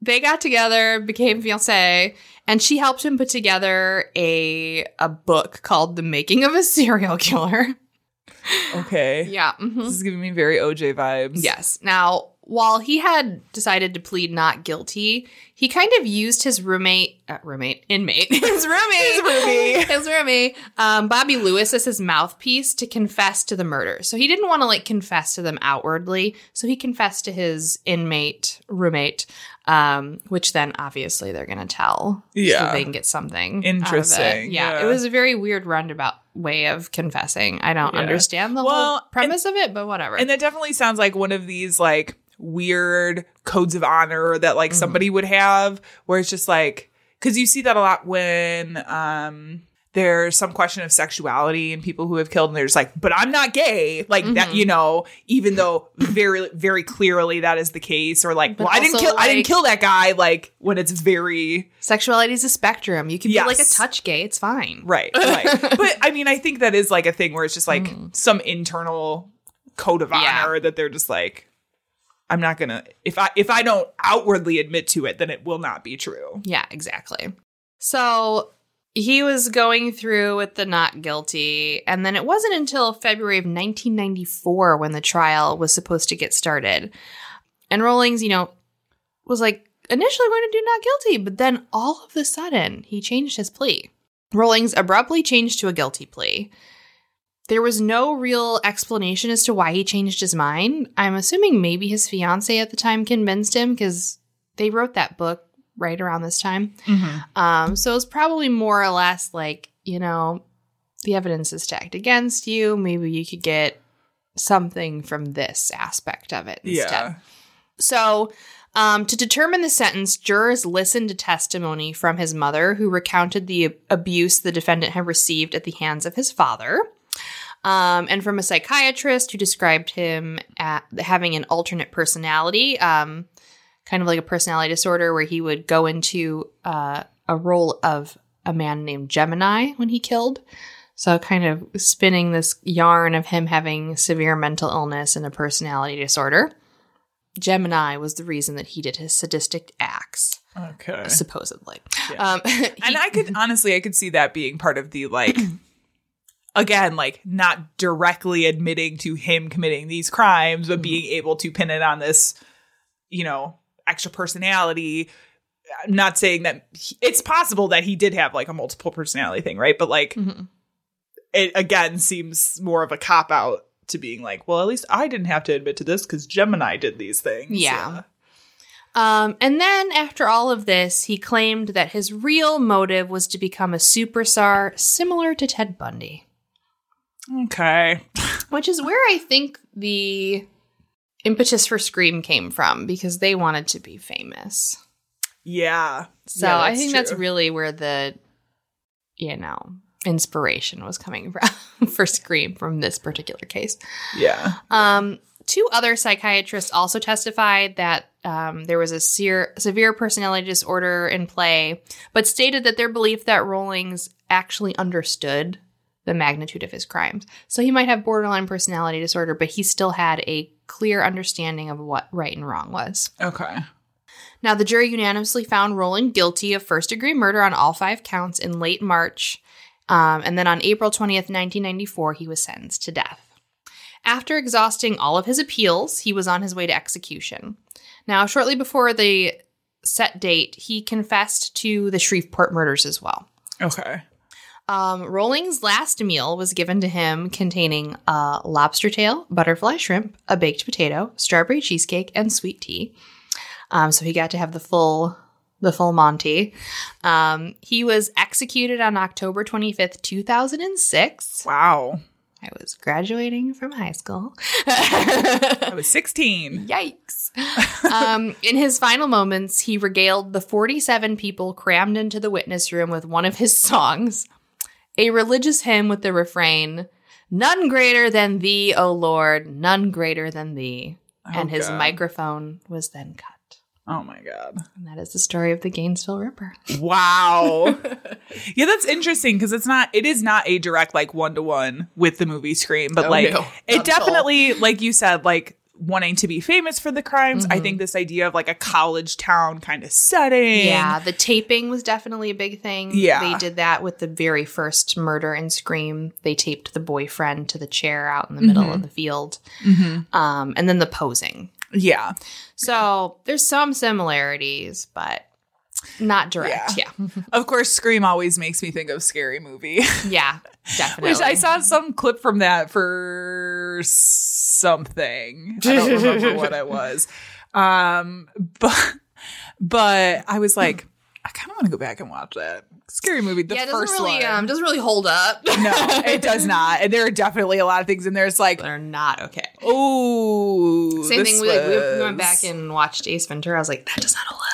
they got together, became fiance, and she helped him put together a a book called "The Making of a Serial Killer." Okay. Yeah. mhm. This is giving me very OJ vibes. Yes. Now, while he had decided to plead not guilty, he kind of used his roommate, uh, roommate, inmate, his roommate, his roomie. his roommate, um, Bobby Lewis as his mouthpiece to confess to the murder. So he didn't want to like confess to them outwardly. So he confessed to his inmate roommate, um, which then obviously they're going to tell. Yeah. So they can get something. of it. Interesting, Yeah, yeah. It was a very weird roundabout way of confessing. I don't Yeah. understand the Well, whole premise of it, but whatever. And that definitely sounds like one of these like weird codes of honor that Mm-hmm. like somebody would have where it's just like cuz you see that a lot when um there's some question of sexuality and people who have killed and they're just like but I'm not gay like Mm-hmm. that you know even though very very clearly that is the case or like But well I didn't kill I didn't kill that guy like when it's very Sexuality is a spectrum. You can be like a touch gay. It's fine. Right, right. but I mean, I think that is like a thing where it's just like Mm. some internal code of Yeah. honor that they're just like, I'm not gonna if I if I don't outwardly admit to it, then it will not be true. Yeah, exactly. So he was going through with the not guilty, and then it wasn't until February of 1994 when the trial was supposed to get started. And Rawlings, you know, was like initially going to do not guilty, but then all of a sudden he changed his plea. Rawlings abruptly changed to a guilty plea. There was no real explanation as to why he changed his mind. I'm assuming maybe his fiance at the time convinced him because they wrote that book right around this time. Um, so it's probably more or less like, you know, the evidence is stacked against you. Maybe you could get something from this aspect of it instead. Yeah. So, um, to determine the sentence, jurors listened to testimony from his mother, who recounted the abuse the defendant had received at the hands of his father, um, and from a psychiatrist who described him having an alternate personality, um, kind of like a personality disorder, where he would go into uh, a role of a man named Gemini when he killed. So, kind of spinning this yarn of him having severe mental illness and a personality disorder. Gemini was the reason that he did his sadistic acts, Okay. supposedly. Um, and I could honestly, I could see that being part of the like, again, like not directly admitting to him committing these crimes, but being able to pin it on this, you know, extra personality. I'm not saying that he- it's possible that he did have like a multiple personality thing, right? But like, it again seems more of a cop out to being like, well, at least I didn't have to admit to this because Gemini did these things. Yeah. Um, and then after all of this, he claimed that his real motive was to become a superstar similar to Ted Bundy, Okay. which is where I think the impetus for Scream came from because they wanted to be famous. Yeah. So Yeah, I think that's really where the, you know, inspiration was coming from for Scream from this particular case. Yeah. Um, two other psychiatrists also testified that um, there was a ser- severe personality disorder in play, but stated that their belief that Rawlings actually understood the magnitude of his crimes. So he might have borderline personality disorder, but he still had a clear understanding of what right and wrong was. Okay. Now, the jury unanimously found Rowland guilty of first degree murder on all five counts in late March. Um, and then on April 20th, 1994, he was sentenced to death. After exhausting all of his appeals, he was on his way to execution. Now, shortly before the set date, he confessed to the Shreveport murders as well. Okay. Um, Rolling's last meal was given to him containing a lobster tail, butterfly shrimp, a baked potato, strawberry cheesecake, and sweet tea. Um, so he got to have the full the full Monty. Um, he was executed on October 25th, 2006. Wow. I was graduating from high school. I was 16. Yikes. um, in his final moments, he regaled the 47 people crammed into the witness room with one of his songs. A religious hymn with the refrain, None greater than thee, O Lord, none greater than thee. and his God. microphone was then cut. Oh my god. And that is the story of the Gainesville Ripper. Wow. yeah, that's interesting because it's not it is not a direct like one to one with the movie Scream, but Oh, like no, it not definitely like you said like wanting to be famous for the crimes. Mm-hmm. I think this idea of like a college town kind of setting. Yeah, the taping was definitely a big thing. Yeah. They did that with the very first murder and Scream. They taped the boyfriend to the chair out in the middle Mm-hmm. of the field. Um, and then the posing. Yeah. So there's some similarities, but not direct. Yeah. Of course, Scream always makes me think of scary movie. Yeah, definitely. Which I saw some clip from that for something. I don't remember what it was. Um, but but I was like, I kind of want to go back and watch that scary movie. The yeah, it doesn't first really one. um doesn't really hold up. no, it does not. And there are definitely a lot of things in there. It's like, They're not okay. oh, Same thing. We, like, we went back and watched Ace Ventura. I was like, that does not hold up.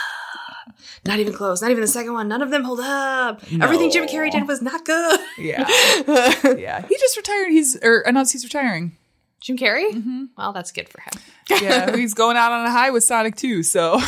Not even close. Not even the second one. None of them hold up. Everything Jim Carrey did was not good. Yeah, yeah. He just retired. He's or announced he's retiring. Jim Carrey? Mm-hmm. Well, that's good for him. Yeah, he's going out on a high with Sonic 2. So, Is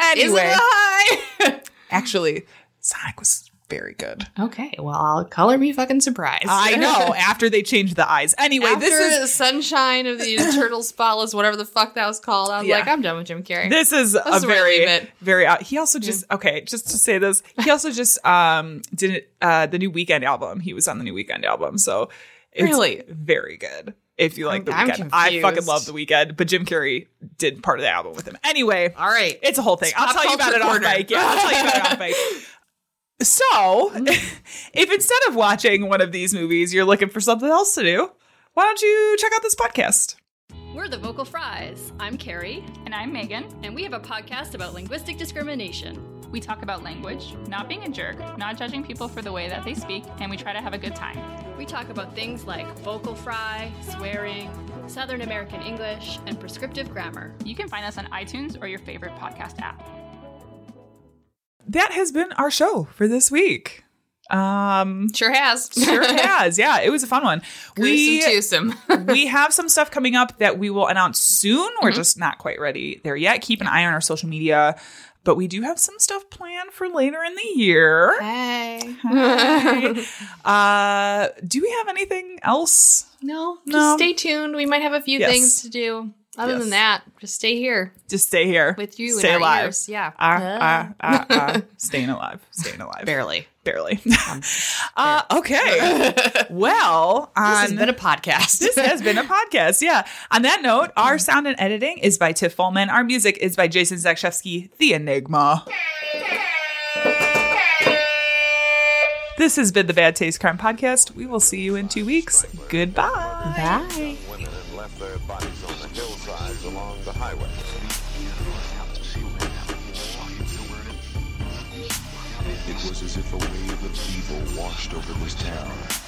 anyway, it a high? actually, Sonic was very good. okay, well, I'll color me fucking surprised. I know. After they changed the eyes. Anyway, After this is the sunshine of the Eternal Spotless, whatever the fuck that was called, I was Yeah. like, I'm done with Jim Carrey. this is a That's where I very very uh, he also just okay just to say this he also just um did uh the new Weeknd album he was on the new Weeknd album so it's Really? very good if you like the I'm Weeknd i fucking love the Weeknd but jim carrey did part of the album with him anyway All right. It's a whole thing. I'll pop tell you about it off corner. mic. Yeah, I'll tell you about it off mic. So, if instead of watching one of these movies, you're looking for something else to do, why don't you check out this podcast? We're the Vocal Fries. I'm Carrie, And I'm Megan. and we have a podcast about linguistic discrimination. We talk about language, not being a jerk, not judging people for the way that they speak, and we try to have a good time. We talk about things like vocal fry, swearing, Southern American English, and prescriptive grammar. You can find us on iTunes or your favorite podcast app. That has been our show for this week. Um, Sure has. sure has. Yeah, it was a fun one. We Gruesome twosome. we have some stuff coming up that we will announce soon. Mm-hmm. We're just not quite ready there yet. Keep an eye on our social media. But we do have some stuff planned for later in the year. hey. Uh, do we have anything else? No, just No. stay tuned. We might have a few Yes. things to do. Other Yes. than that, just stay here Just stay here with you Stay in alive. ears. Yeah. Ah, ah, ah, ah. Staying alive. Staying alive. Barely. Barely. uh, okay. well, on, This has been a podcast. this has been a podcast. Yeah. On that note, our sound and editing is by Tiff Fullman. Our music is by Jason Zakshevsky, The Enigma. This has been the Bad Taste Crime Podcast. We will see you in two weeks. Goodbye. Bye. As if a wave of evil washed over this town.